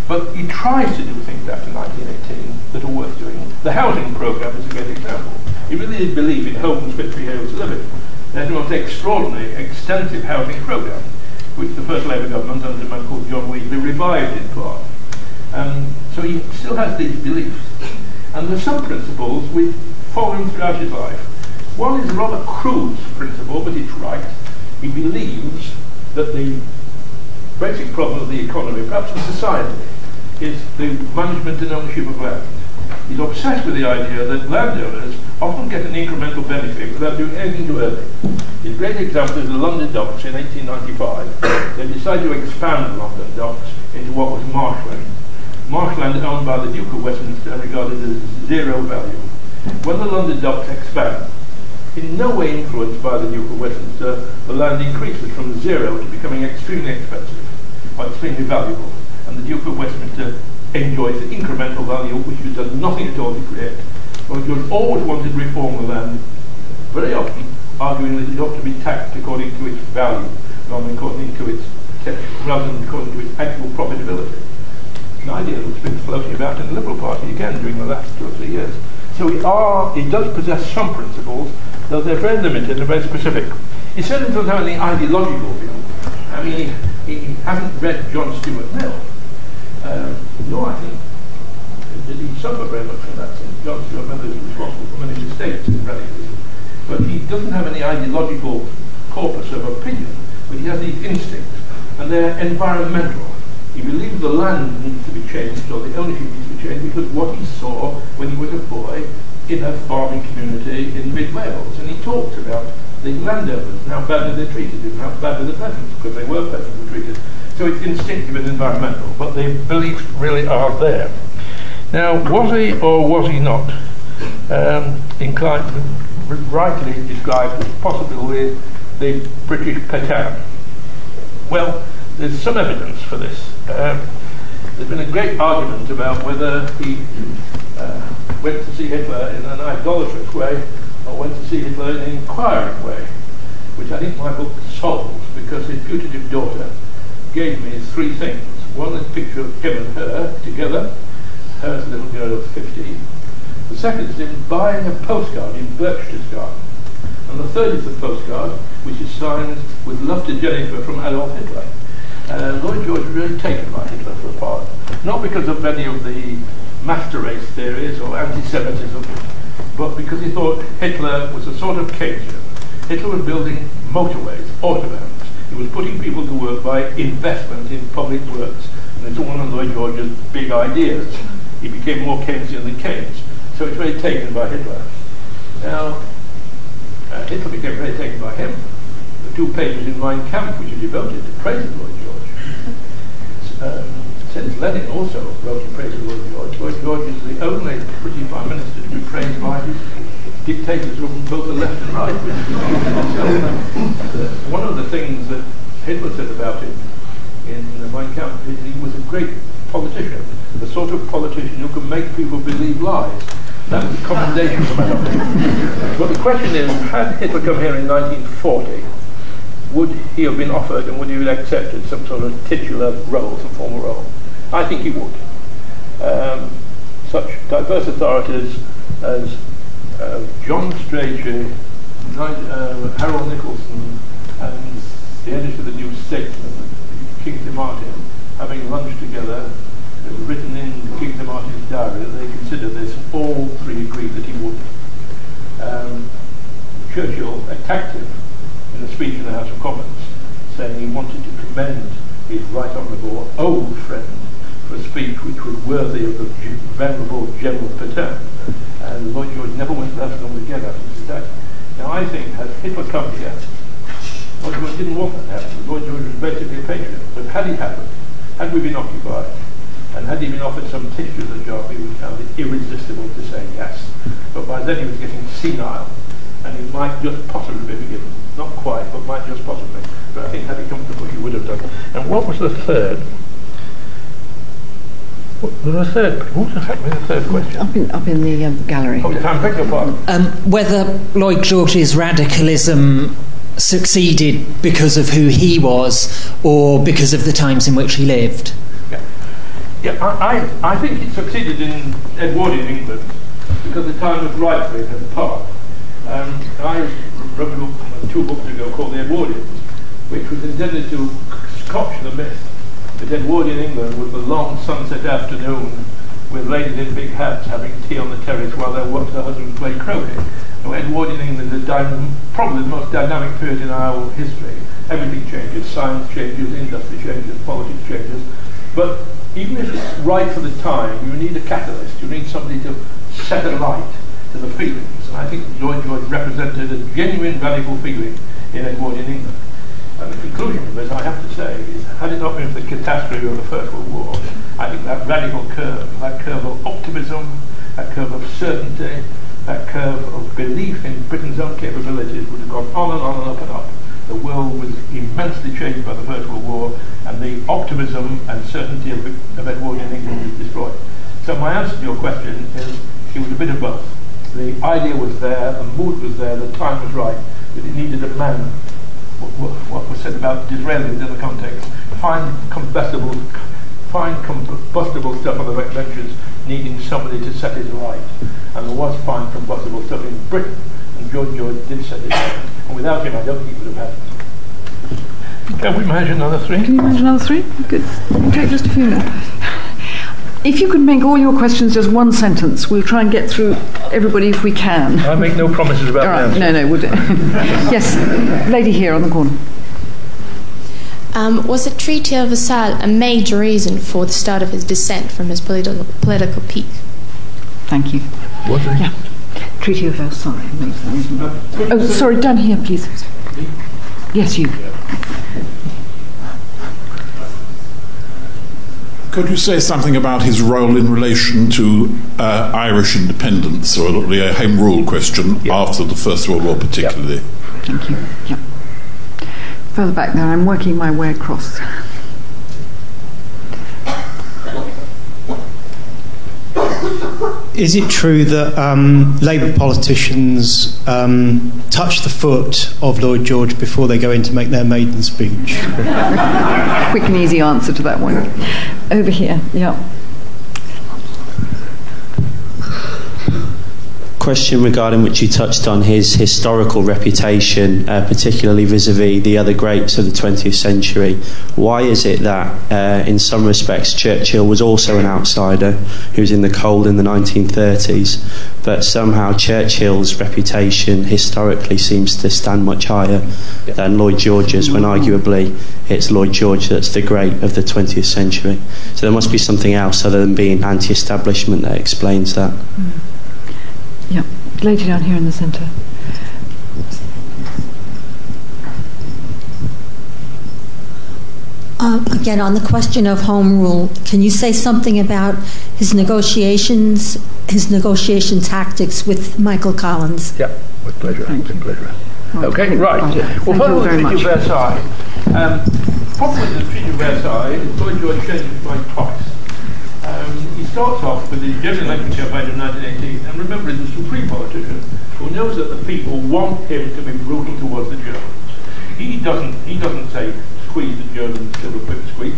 But he tries to do things after 1918 that are worth doing. The housing program is a great example. He really did believe in homes fit for heroes living. There was an extraordinary, extensive housing program, which the first Labour government under a man called John Wheatley revived in part. Um, so he still has these beliefs. And there's some principles which follow him throughout his life. One is a rather crude principle, but it's right. He believes that the basic problem of the economy, perhaps of society, is the management and ownership of land. He's obsessed with the idea that landowners often get an incremental benefit without doing anything to earn it. His great example is the London docks in 1895. They decided to expand the London docks into what was marshland. Marshland owned by the Duke of Westminster and regarded as zero value. When the London docks expand, in no way influenced by the Duke of Westminster, the land increases from zero to becoming extremely expensive, or extremely valuable, and the Duke of Westminster enjoys the incremental value which has done nothing at all to create. Well, George always wanted reform the land, very often arguing that it ought to be taxed according to its value, rather than according to its rather than according to its actual profitability an idea that's been floating about in the Liberal Party again during the last two or three years. So he, are, he does possess some principles, though they're very limited and very specific. He certainly doesn't have any ideological view. I mean, he, he hasn't read John Stuart Mill, um, nor I think did he suffer very much from that since John Stuart Mill is responsible for many mistakes in radicalism. But he doesn't have any ideological corpus of opinion, but he has these instincts, and they're environmental. He believed the land needs to be changed, or the ownership needs to be changed, because what he saw when he was a boy in a farming community in mid Wales, and he talked about the landowners and how badly they're treated, and how badly the peasants, because they were peasants, treated. So it's instinctive and environmental, but the beliefs really are there. Now, was he or was he not um, inclined, to rightly described as possibly the British Petain? Well, there's some evidence for this. Um, there's been a great argument about whether he uh, went to see Hitler in an idolatrous way or went to see Hitler in an inquiring way, which I think my book solves because his putative daughter gave me three things. One a picture of him and her together, her as a little girl of 15. The second is him buying a postcard in Berchtesgaden. And the third is the postcard, which is signed with love to Jennifer from Adolf Hitler. Uh, Lloyd George was really taken by Hitler for a part, not because of any of the master race theories or anti-Semitism, but because he thought Hitler was a sort of Keynesian. Hitler was building motorways, autobahns. He was putting people to work by investment in public works. And it's one of Lloyd George's big ideas. He became more Keynesian than Keynes. So it's very taken by Hitler. Now, uh, Hitler became very taken by him. The two pages in Mein Kampf, which are devoted to praising Lloyd George. Um, since Lenin also wrote in praise of George, George is the only British Prime Minister to be praised by dictators from both the left and right. one of the things that Hitler said about him in Mein Kampf is he was a great politician, the sort of politician who can make people believe lies. That was a commendation from Adolf. But the question is, had Hitler come here in 1940, would he have been offered and would he have accepted some sort of titular role, some formal role? I think he would. Um, such diverse authorities as uh, John Strachey, uh, Harold Nicolson, and the editor of the New Statesman, Kingsley Martin, having lunch together, it was written in Kingsley Martin's diary that they considered this, all three agreed that he wouldn't. Um, Churchill attacked him in a speech in the House of Commons, saying he wanted to commend his right honourable old friend for a speech which was worthy of the venerable General Petain. And Lloyd George never went to film again after attack. Now I think had Hitler come here, Lloyd George didn't want that to happen. Lloyd George was basically a patriot. But had it happened, had we been occupied, and had he been offered some tincture of the job, he would have found it irresistible to say yes. But by then he was getting senile, and he might just possibly be forgiven. Not quite, but might just possibly. But I think had he come to book, he would have done. And what was the third? There was a third. What was the third question? Up in, up in the um, gallery. Oh, I beg your pardon. Um, whether Lloyd George's radicalism succeeded because of who he was or because of the times in which he lived. Yeah, yeah I, I, I think it succeeded in Edwardian England because the time was right for it and part. Um, I wrote a book two books ago called The Edwardians, which was intended to scotch the myth that Edwardian England was the long sunset afternoon with ladies in big hats having tea on the terrace while their, their husbands played croquet. So Edwardian England is probably the most dynamic period in our history. Everything changes, science changes, industry changes, politics changes. But even if it's right for the time, you need a catalyst. You need somebody to set a light to the feelings. And I think Lloyd George represented a genuine radical feeling in Edwardian England. And the conclusion of this, I have to say, is had it not been for the catastrophe of the First World War, I think that radical curve, that curve of optimism, that curve of certainty, that curve of belief in Britain's own capabilities would have gone on and on and up and up. The world was immensely changed by the First World War, and the optimism and certainty of, of Edwardian England was destroyed. So my answer to your question is it was a bit of both. The idea was there, the mood was there, the time was right, but it needed a man what, what was said about Disraeli in the context. Find combustible, find combustible stuff on the backbenches, needing somebody to set it right. And there was fine combustible stuff in Britain, and George George did set it right. And without him, I don't think it would have happened. Can we manage another three? Can you manage another three? Good. Take just a few minutes. If you could make all your questions just one sentence, we'll try and get through everybody if we can. I make no promises about All right. the No, no. We'll do. yes, lady here on the corner. Um, was the Treaty of Versailles a major reason for the start of his descent from his political, political peak? Thank you. What? Yeah. Treaty of Versailles. Oh, sorry, down here, please. Yes, you. Could you say something about his role in relation to uh, Irish independence or the Home Rule question Yeah. after the First World War, particularly? Thank you. Yeah. Further back there, I'm working my way across. Is it true that um, Labour politicians um, touch the foot of Lloyd George before they go in to make their maiden speech? Quick and easy answer to that one. Over here, yeah. Question regarding which you touched on his historical reputation, uh, particularly vis-a-vis the other greats of the 20th century. Why is it that, uh, in some respects, Churchill was also an outsider who was in the cold in the 1930s, but somehow Churchill's reputation historically seems to stand much higher than Lloyd George's, when arguably it's Lloyd George that's the great of the 20th century. So there must be something else other than being anti-establishment that explains that. Yeah. Lady down here in the centre. Uh, again, on the question of home rule, can you say something about his negotiations, his negotiation tactics with Michael Collins? Yeah, with pleasure. Thank with pleasure. Okay, right. Right. Well, Thank first you of all, the very Treaty of much. Versailles. Um, problem with the Treaty of Versailles is Lloyd George changed his mind twice. Starts off with the general election campaign of 1918, and remember, he's a supreme politician who knows that the people want him to be brutal towards the Germans. He doesn't. He doesn't say squeeze the Germans till the quick squeak.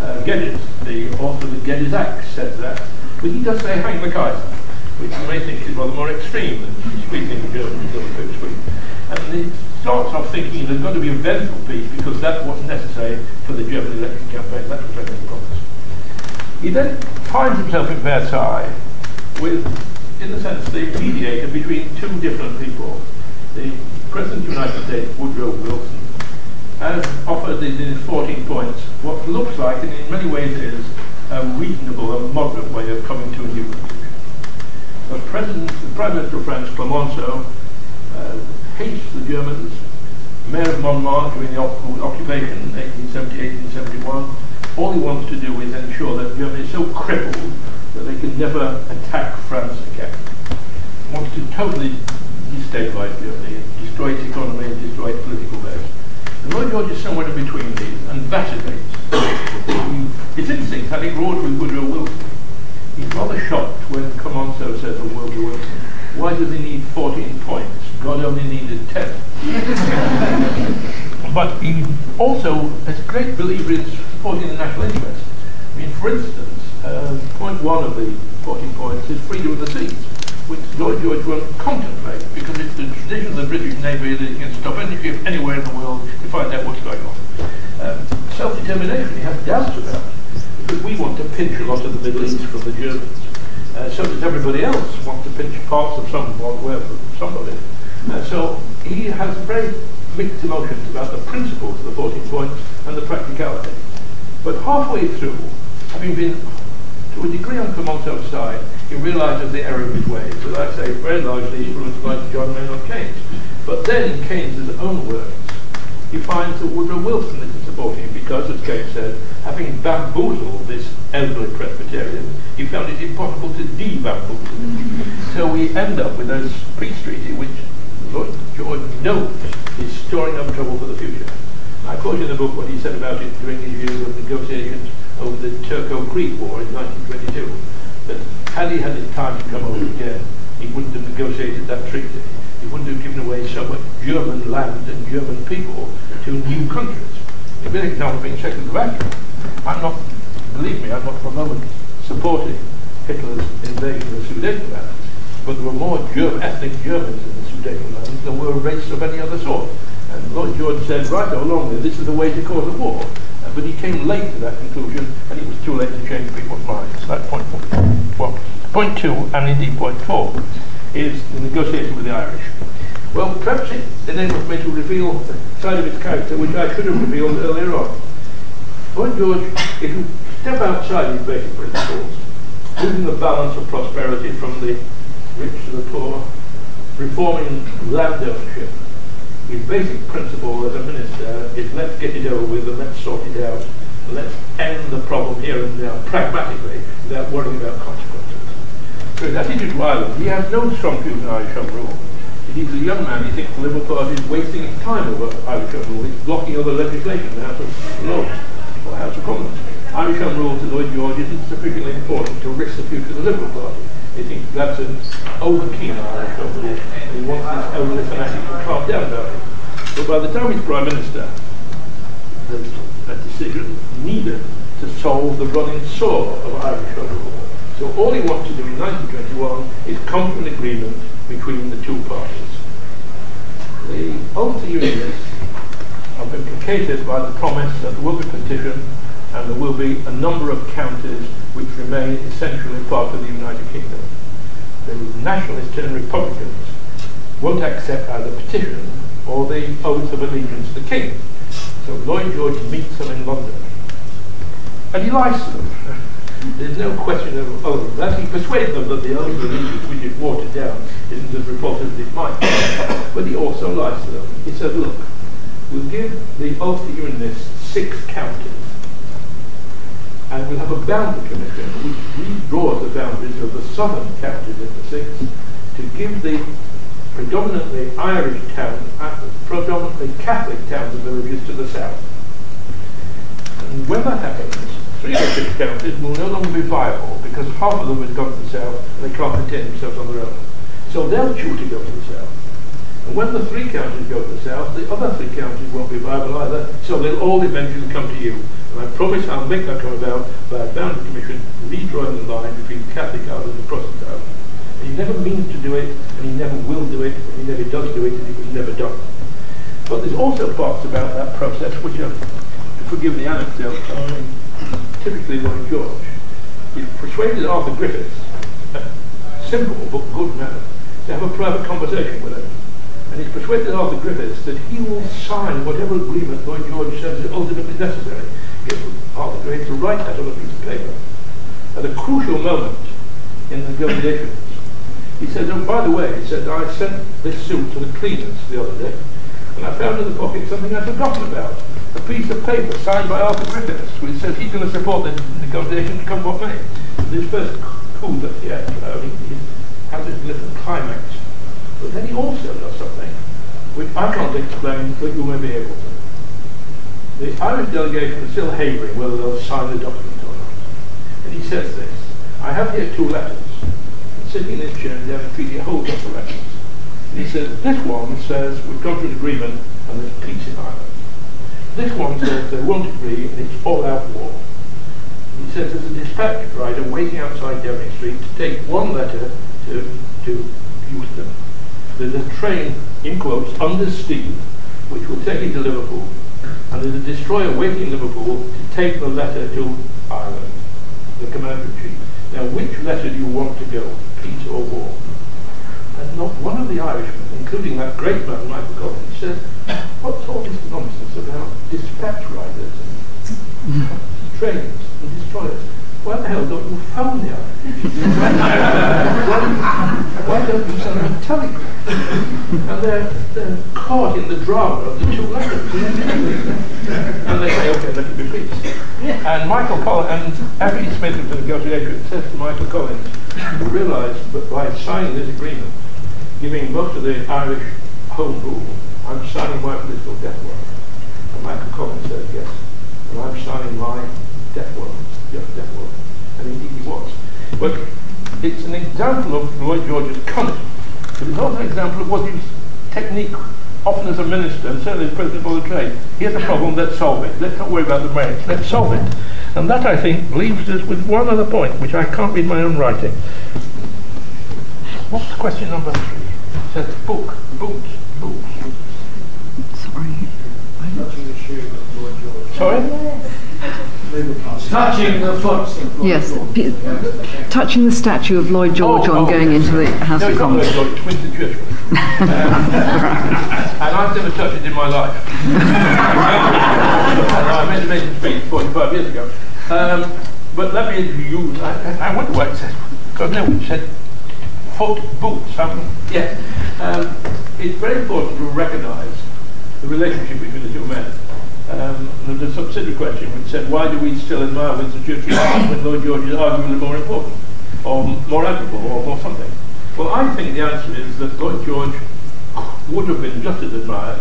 Uh, Geddes, the author of the Geddes Axe, says that, but he does say hang the Kaiser, which you may think is rather more extreme than squeezing the Germans till the quick squeak. And he starts off thinking there's got to be a vengeful peace because that's what's necessary for the German election campaign. That's think promise. He then finds himself in Versailles with, in a sense, the mediator between two different people. The the United States, Woodrow Wilson, has offered in his 14 points what looks like, and in many ways is, a reasonable and moderate way of coming to a new conclusion. The President, the Prime Minister of France, Clemenceau, uh, hates the Germans. Mayor of Montmartre during the occupation, 1870-1871, all he wants to do is ensure that Germany is so crippled that they can never attack France again. He wants to totally destabilize Germany, destroy its economy and destroy its political base. And Lloyd George is somewhere in between these and vacillates. His instincts, I think, with Woodrow Wilson. He's rather shocked when Clemenceau says of Woodrow Wilson, why does he need 14 points? God only needed 10. but he also is a great believer in supporting the national interest. I mean, for instance, uh, point one of the 14 points is freedom of the seas, which Lloyd George won't contemplate because it's the tradition of the British Navy that you can stop any ship anywhere in the world to find out what's going on. Um, self-determination, he has doubts about because we want to pinch a lot of the Middle East from the Germans. Uh, so does everybody else want to pinch parts of someone, where from somebody. Uh, so he has very mixed emotions about the principles of the 14 points and the practicality. But halfway through, having been to a degree on Clemenceau's side, he realizes the error of his ways. As I say, very largely influenced by John Maynard Keynes. But then, in Keynes' own words, he finds that Woodrow Wilson isn't supporting him because, as Keynes said, having bamboozled this elderly Presbyterian, he found it impossible to de-bamboozle him. So we end up with a peace treaty which Lloyd George knows is storing up trouble for the future. I quote in the book what he said about it during his years of negotiations over the Turco-Greek War in 1922, that had he had his time to come over again, he wouldn't have negotiated that treaty. He wouldn't have given away so much German land and German people to new countries. A big example being Czechoslovakia. I'm not, believe me, I'm not for a moment supporting Hitler's invasion of Sudetenland, but there were more German, ethnic Germans in the Sudetenland than were race of any other sort. And Lloyd George said, right or wrong, this is the way to cause a war. Uh, but he came late to that conclusion, and it was too late to change people's minds. That's point one. Well, point two, and indeed point four, is the negotiation with the Irish. Well, perhaps it enables me to reveal a side of his character which I should have revealed earlier on. Lloyd George, if you step outside these basic principles, moving the balance of prosperity from the rich to the poor, reforming land ownership, his basic principle as a minister is let's get it over with and let's sort it out. Let's end the problem here and now pragmatically without worrying about consequences. So his attitude to Ireland, he has no strong views on Irish Home Rule. He's a young man, he thinks the Liberal Party is wasting its time over Irish Home Rule. It's blocking other legislation in the House of Lords or House of Commons. Irish Home Rule to Lloyd George isn't sufficiently important to risk the future of the Liberal Party. He thinks that's an Home Rule. He wants this elderly fanatic to calm down about it. But by the time he's Prime Minister, there's a decision needed to solve the running sore of Irish Home Rule. So all he wants to do in 1921 is come to an agreement between the two parties. The to unionists are implicated by the promise that there will be petition and there will be a number of counties which remain essentially part of the United Kingdom. The nationalists and Republicans won't accept either petition or the oath of allegiance to the king. So Lloyd George meets them in London. And he lies to them. There's no question of oath. That he persuades them that the oath of allegiance, which is watered down, isn't as repulsive as it might be. But he also lies to them. He said, look, we'll give the oath to unionists six counties. And we'll have a boundary commission which redraws the boundaries of the southern counties in the six to give the predominantly Irish towns, predominantly Catholic towns and villages to the south. And when that happens, three of the six counties will no longer be viable because half of them have gone to the south and they can't maintain themselves on their own. So they'll choose to go to the south. And when the three counties go to the south, the other three counties won't be viable either, so they'll all eventually come to you. I promise I'll make that come about by a boundary commission redrawing the line between Catholic Ireland and Protestant Ireland. And he never means to do it, and he never will do it, and he never does do it, and it was never done. But there's also parts about that process which are, forgive the anecdote, are typically Lloyd George. he persuaded Arthur Griffiths, a simple but good man, to have a private conversation with him. And he's persuaded Arthur Griffiths that he will sign whatever agreement Lloyd George says is ultimately necessary. Get Arthur Griffiths to write that on a piece of paper. At a crucial moment in the negotiations, he said, oh, by the way, he said, I sent this suit to the cleaners the other day, and I found in the pocket something I'd forgotten about. A piece of paper signed by Arthur Griffiths, which says he's going to support the negotiations come what may. This first coup that he had, you know, he, he has this little climax. But then he also does something which I can't explain, but you may be able to. The Irish delegation is still havering whether they'll sign the document or not. And he says this, I have here two letters. Sitting in this chair, Devon Treaty holds up the letters. And he says, this one says we've come to an agreement and there's peace in Ireland. This one says they won't agree and it's all-out war. He says there's a dispatch rider waiting outside Downing Street to take one letter to, to Euston. There's a train, in quotes, under steam, which will take it to Liverpool. And there's a destroyer waiting in Liverpool to take the letter to Ireland, the commander-in-chief. Now, which letter do you want to go, peace or war? And not one of the Irishmen, including that great man, Michael Collins, says, what's all this nonsense about dispatch riders and trains and destroyers? Why the hell don't you phone the Irish? Why, don't you send a telegram? And they're, they're caught in the drama of the two letters. and they say, okay, let it be peace. And Michael Collins, and Effie Smith of the negotiation says to Michael Collins, you realise that by signing this agreement, giving most of the Irish home rule, I'm signing my political death warrant. And Michael Collins said, yes, and I'm signing my death warrant, just death warrant. And indeed he was. But it's an example of Lloyd George's cunning, but it's also an example of what his technique, often as a minister, and certainly as president of the trade, here's a problem, let's solve it. Let's not worry about the merits, let's solve it. And that, I think, leaves us with one other point, which I can't read my own writing. What's question number three? It says book, boots, boots. Sorry. Sorry? Touching the foot. Yes, p- touching the statue of Lloyd George Oh, on oh, going yes. into the House no, of Commons. Lloyd George, Winston Churchill. Um, and I've never touched it in my life. and I made a major speech 45 years ago. Um, but let me use, I, I wonder what it says. God, no, it said foot boots. Um, yes. Um, it's very important to recognise the relationship between the two men. Um, a subsidiary question which said, why do we still admire Winston Churchill when Lloyd George is more important, or more admirable, or more something? Well, I think the answer is that Lloyd George would have been just as admired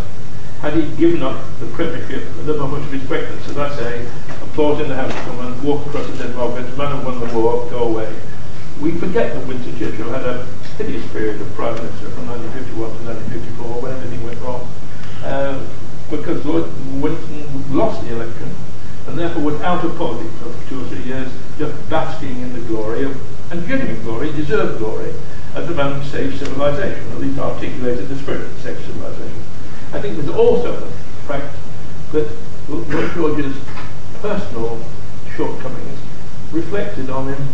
had he given up the premiership with a much respectness, as I say, applause in the House of Commons, walk across the Margaret, man who won the war, go away. We forget that Winston Churchill had a hideous period of Prime Minister from 1951 to 1954 when everything went wrong. Uh, because Lord Winston lost the election and therefore was out of politics for two or three years, just basking in the glory of, and genuine glory, deserved glory, as the man who saved civilization, at least articulated the spirit of saved civilization. I think there's also the fact that Lloyd George's personal shortcomings reflected on him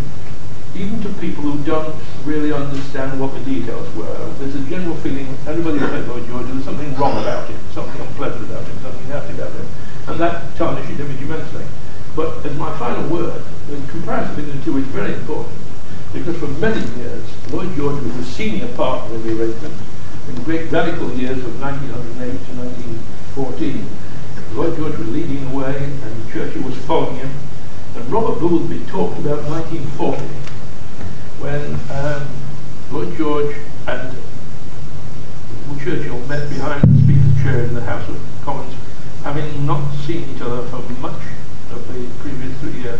even to people who don't really understand what the details were, there's a general feeling, everybody met Lloyd George, there's something wrong about him, something unpleasant about about that tarnishes him immensely. But as my final word, the comparison between the two is very important. Because for many years, Lloyd George was the senior partner in the arrangement. In the great radical years of 1908 to 1914, Lloyd George was leading the way and Churchill was following him. And Robert Boothby talked about 1940 when um, Lloyd George and Churchill met behind the Speaker's chair in the House of Commons, having not seen each other for much of the previous three years.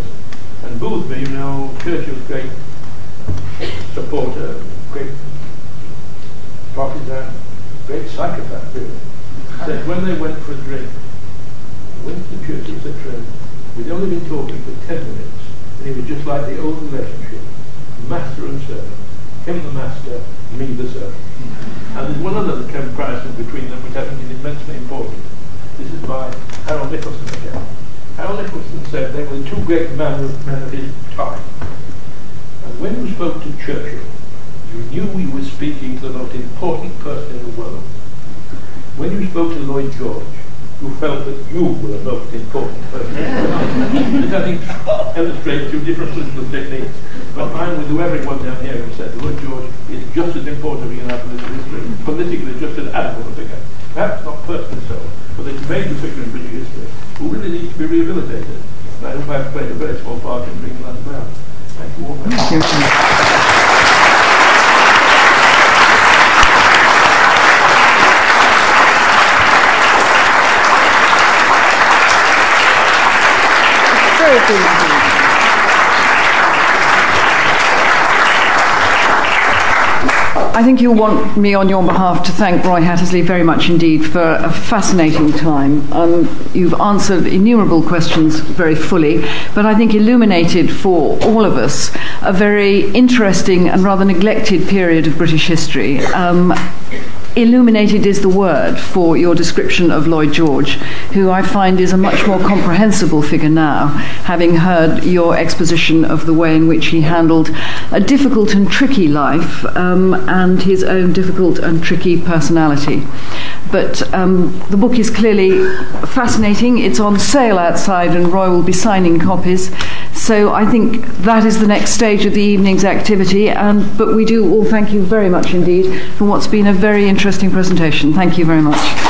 And Boothby, you know, Churchill's great supporter, great partisan, great psychopath, really, said when they went for a drink, Winston Churchill said to him, we'd only been talking for ten minutes, and he was just like the old relationship master and servant. Him the master, me the servant. And there's one other comparison between them which I think is immensely important. This is by Harold Nicolson again. Harold Nicolson said they were the two great men of, men of his time. when you spoke to Churchill, you knew we were speaking to the most important person in the world. When you spoke to Lloyd George, you felt that you were the most important person. Which I think illustrates two different political techniques. But I'm with everyone down here who said Lloyd George is just as important in our political history, politically just as admirable figure. Perhaps not personally so, but it's a major figure in British history who really needs to be rehabilitated. And I hope I've played a very small part in bringing that about. Thank you all. Thank you. Very good indeed. I think you'll want me on your behalf to thank Roy Hattersley very much indeed for a fascinating time. Um, you've answered innumerable questions very fully, but I think illuminated for all of us a very interesting and rather neglected period of British history. Um, illuminated is the word for your description of Lloyd George, who I find is a much more comprehensible figure now, having heard your exposition of the way in which he handled a difficult and tricky life um, and his own difficult and tricky personality. But um, the book is clearly fascinating. It's on sale outside, and Roy will be signing copies. So I think that is the next stage of the evening's activity. And, but we do all thank you very much indeed for what's been a very interesting presentation. Thank you very much.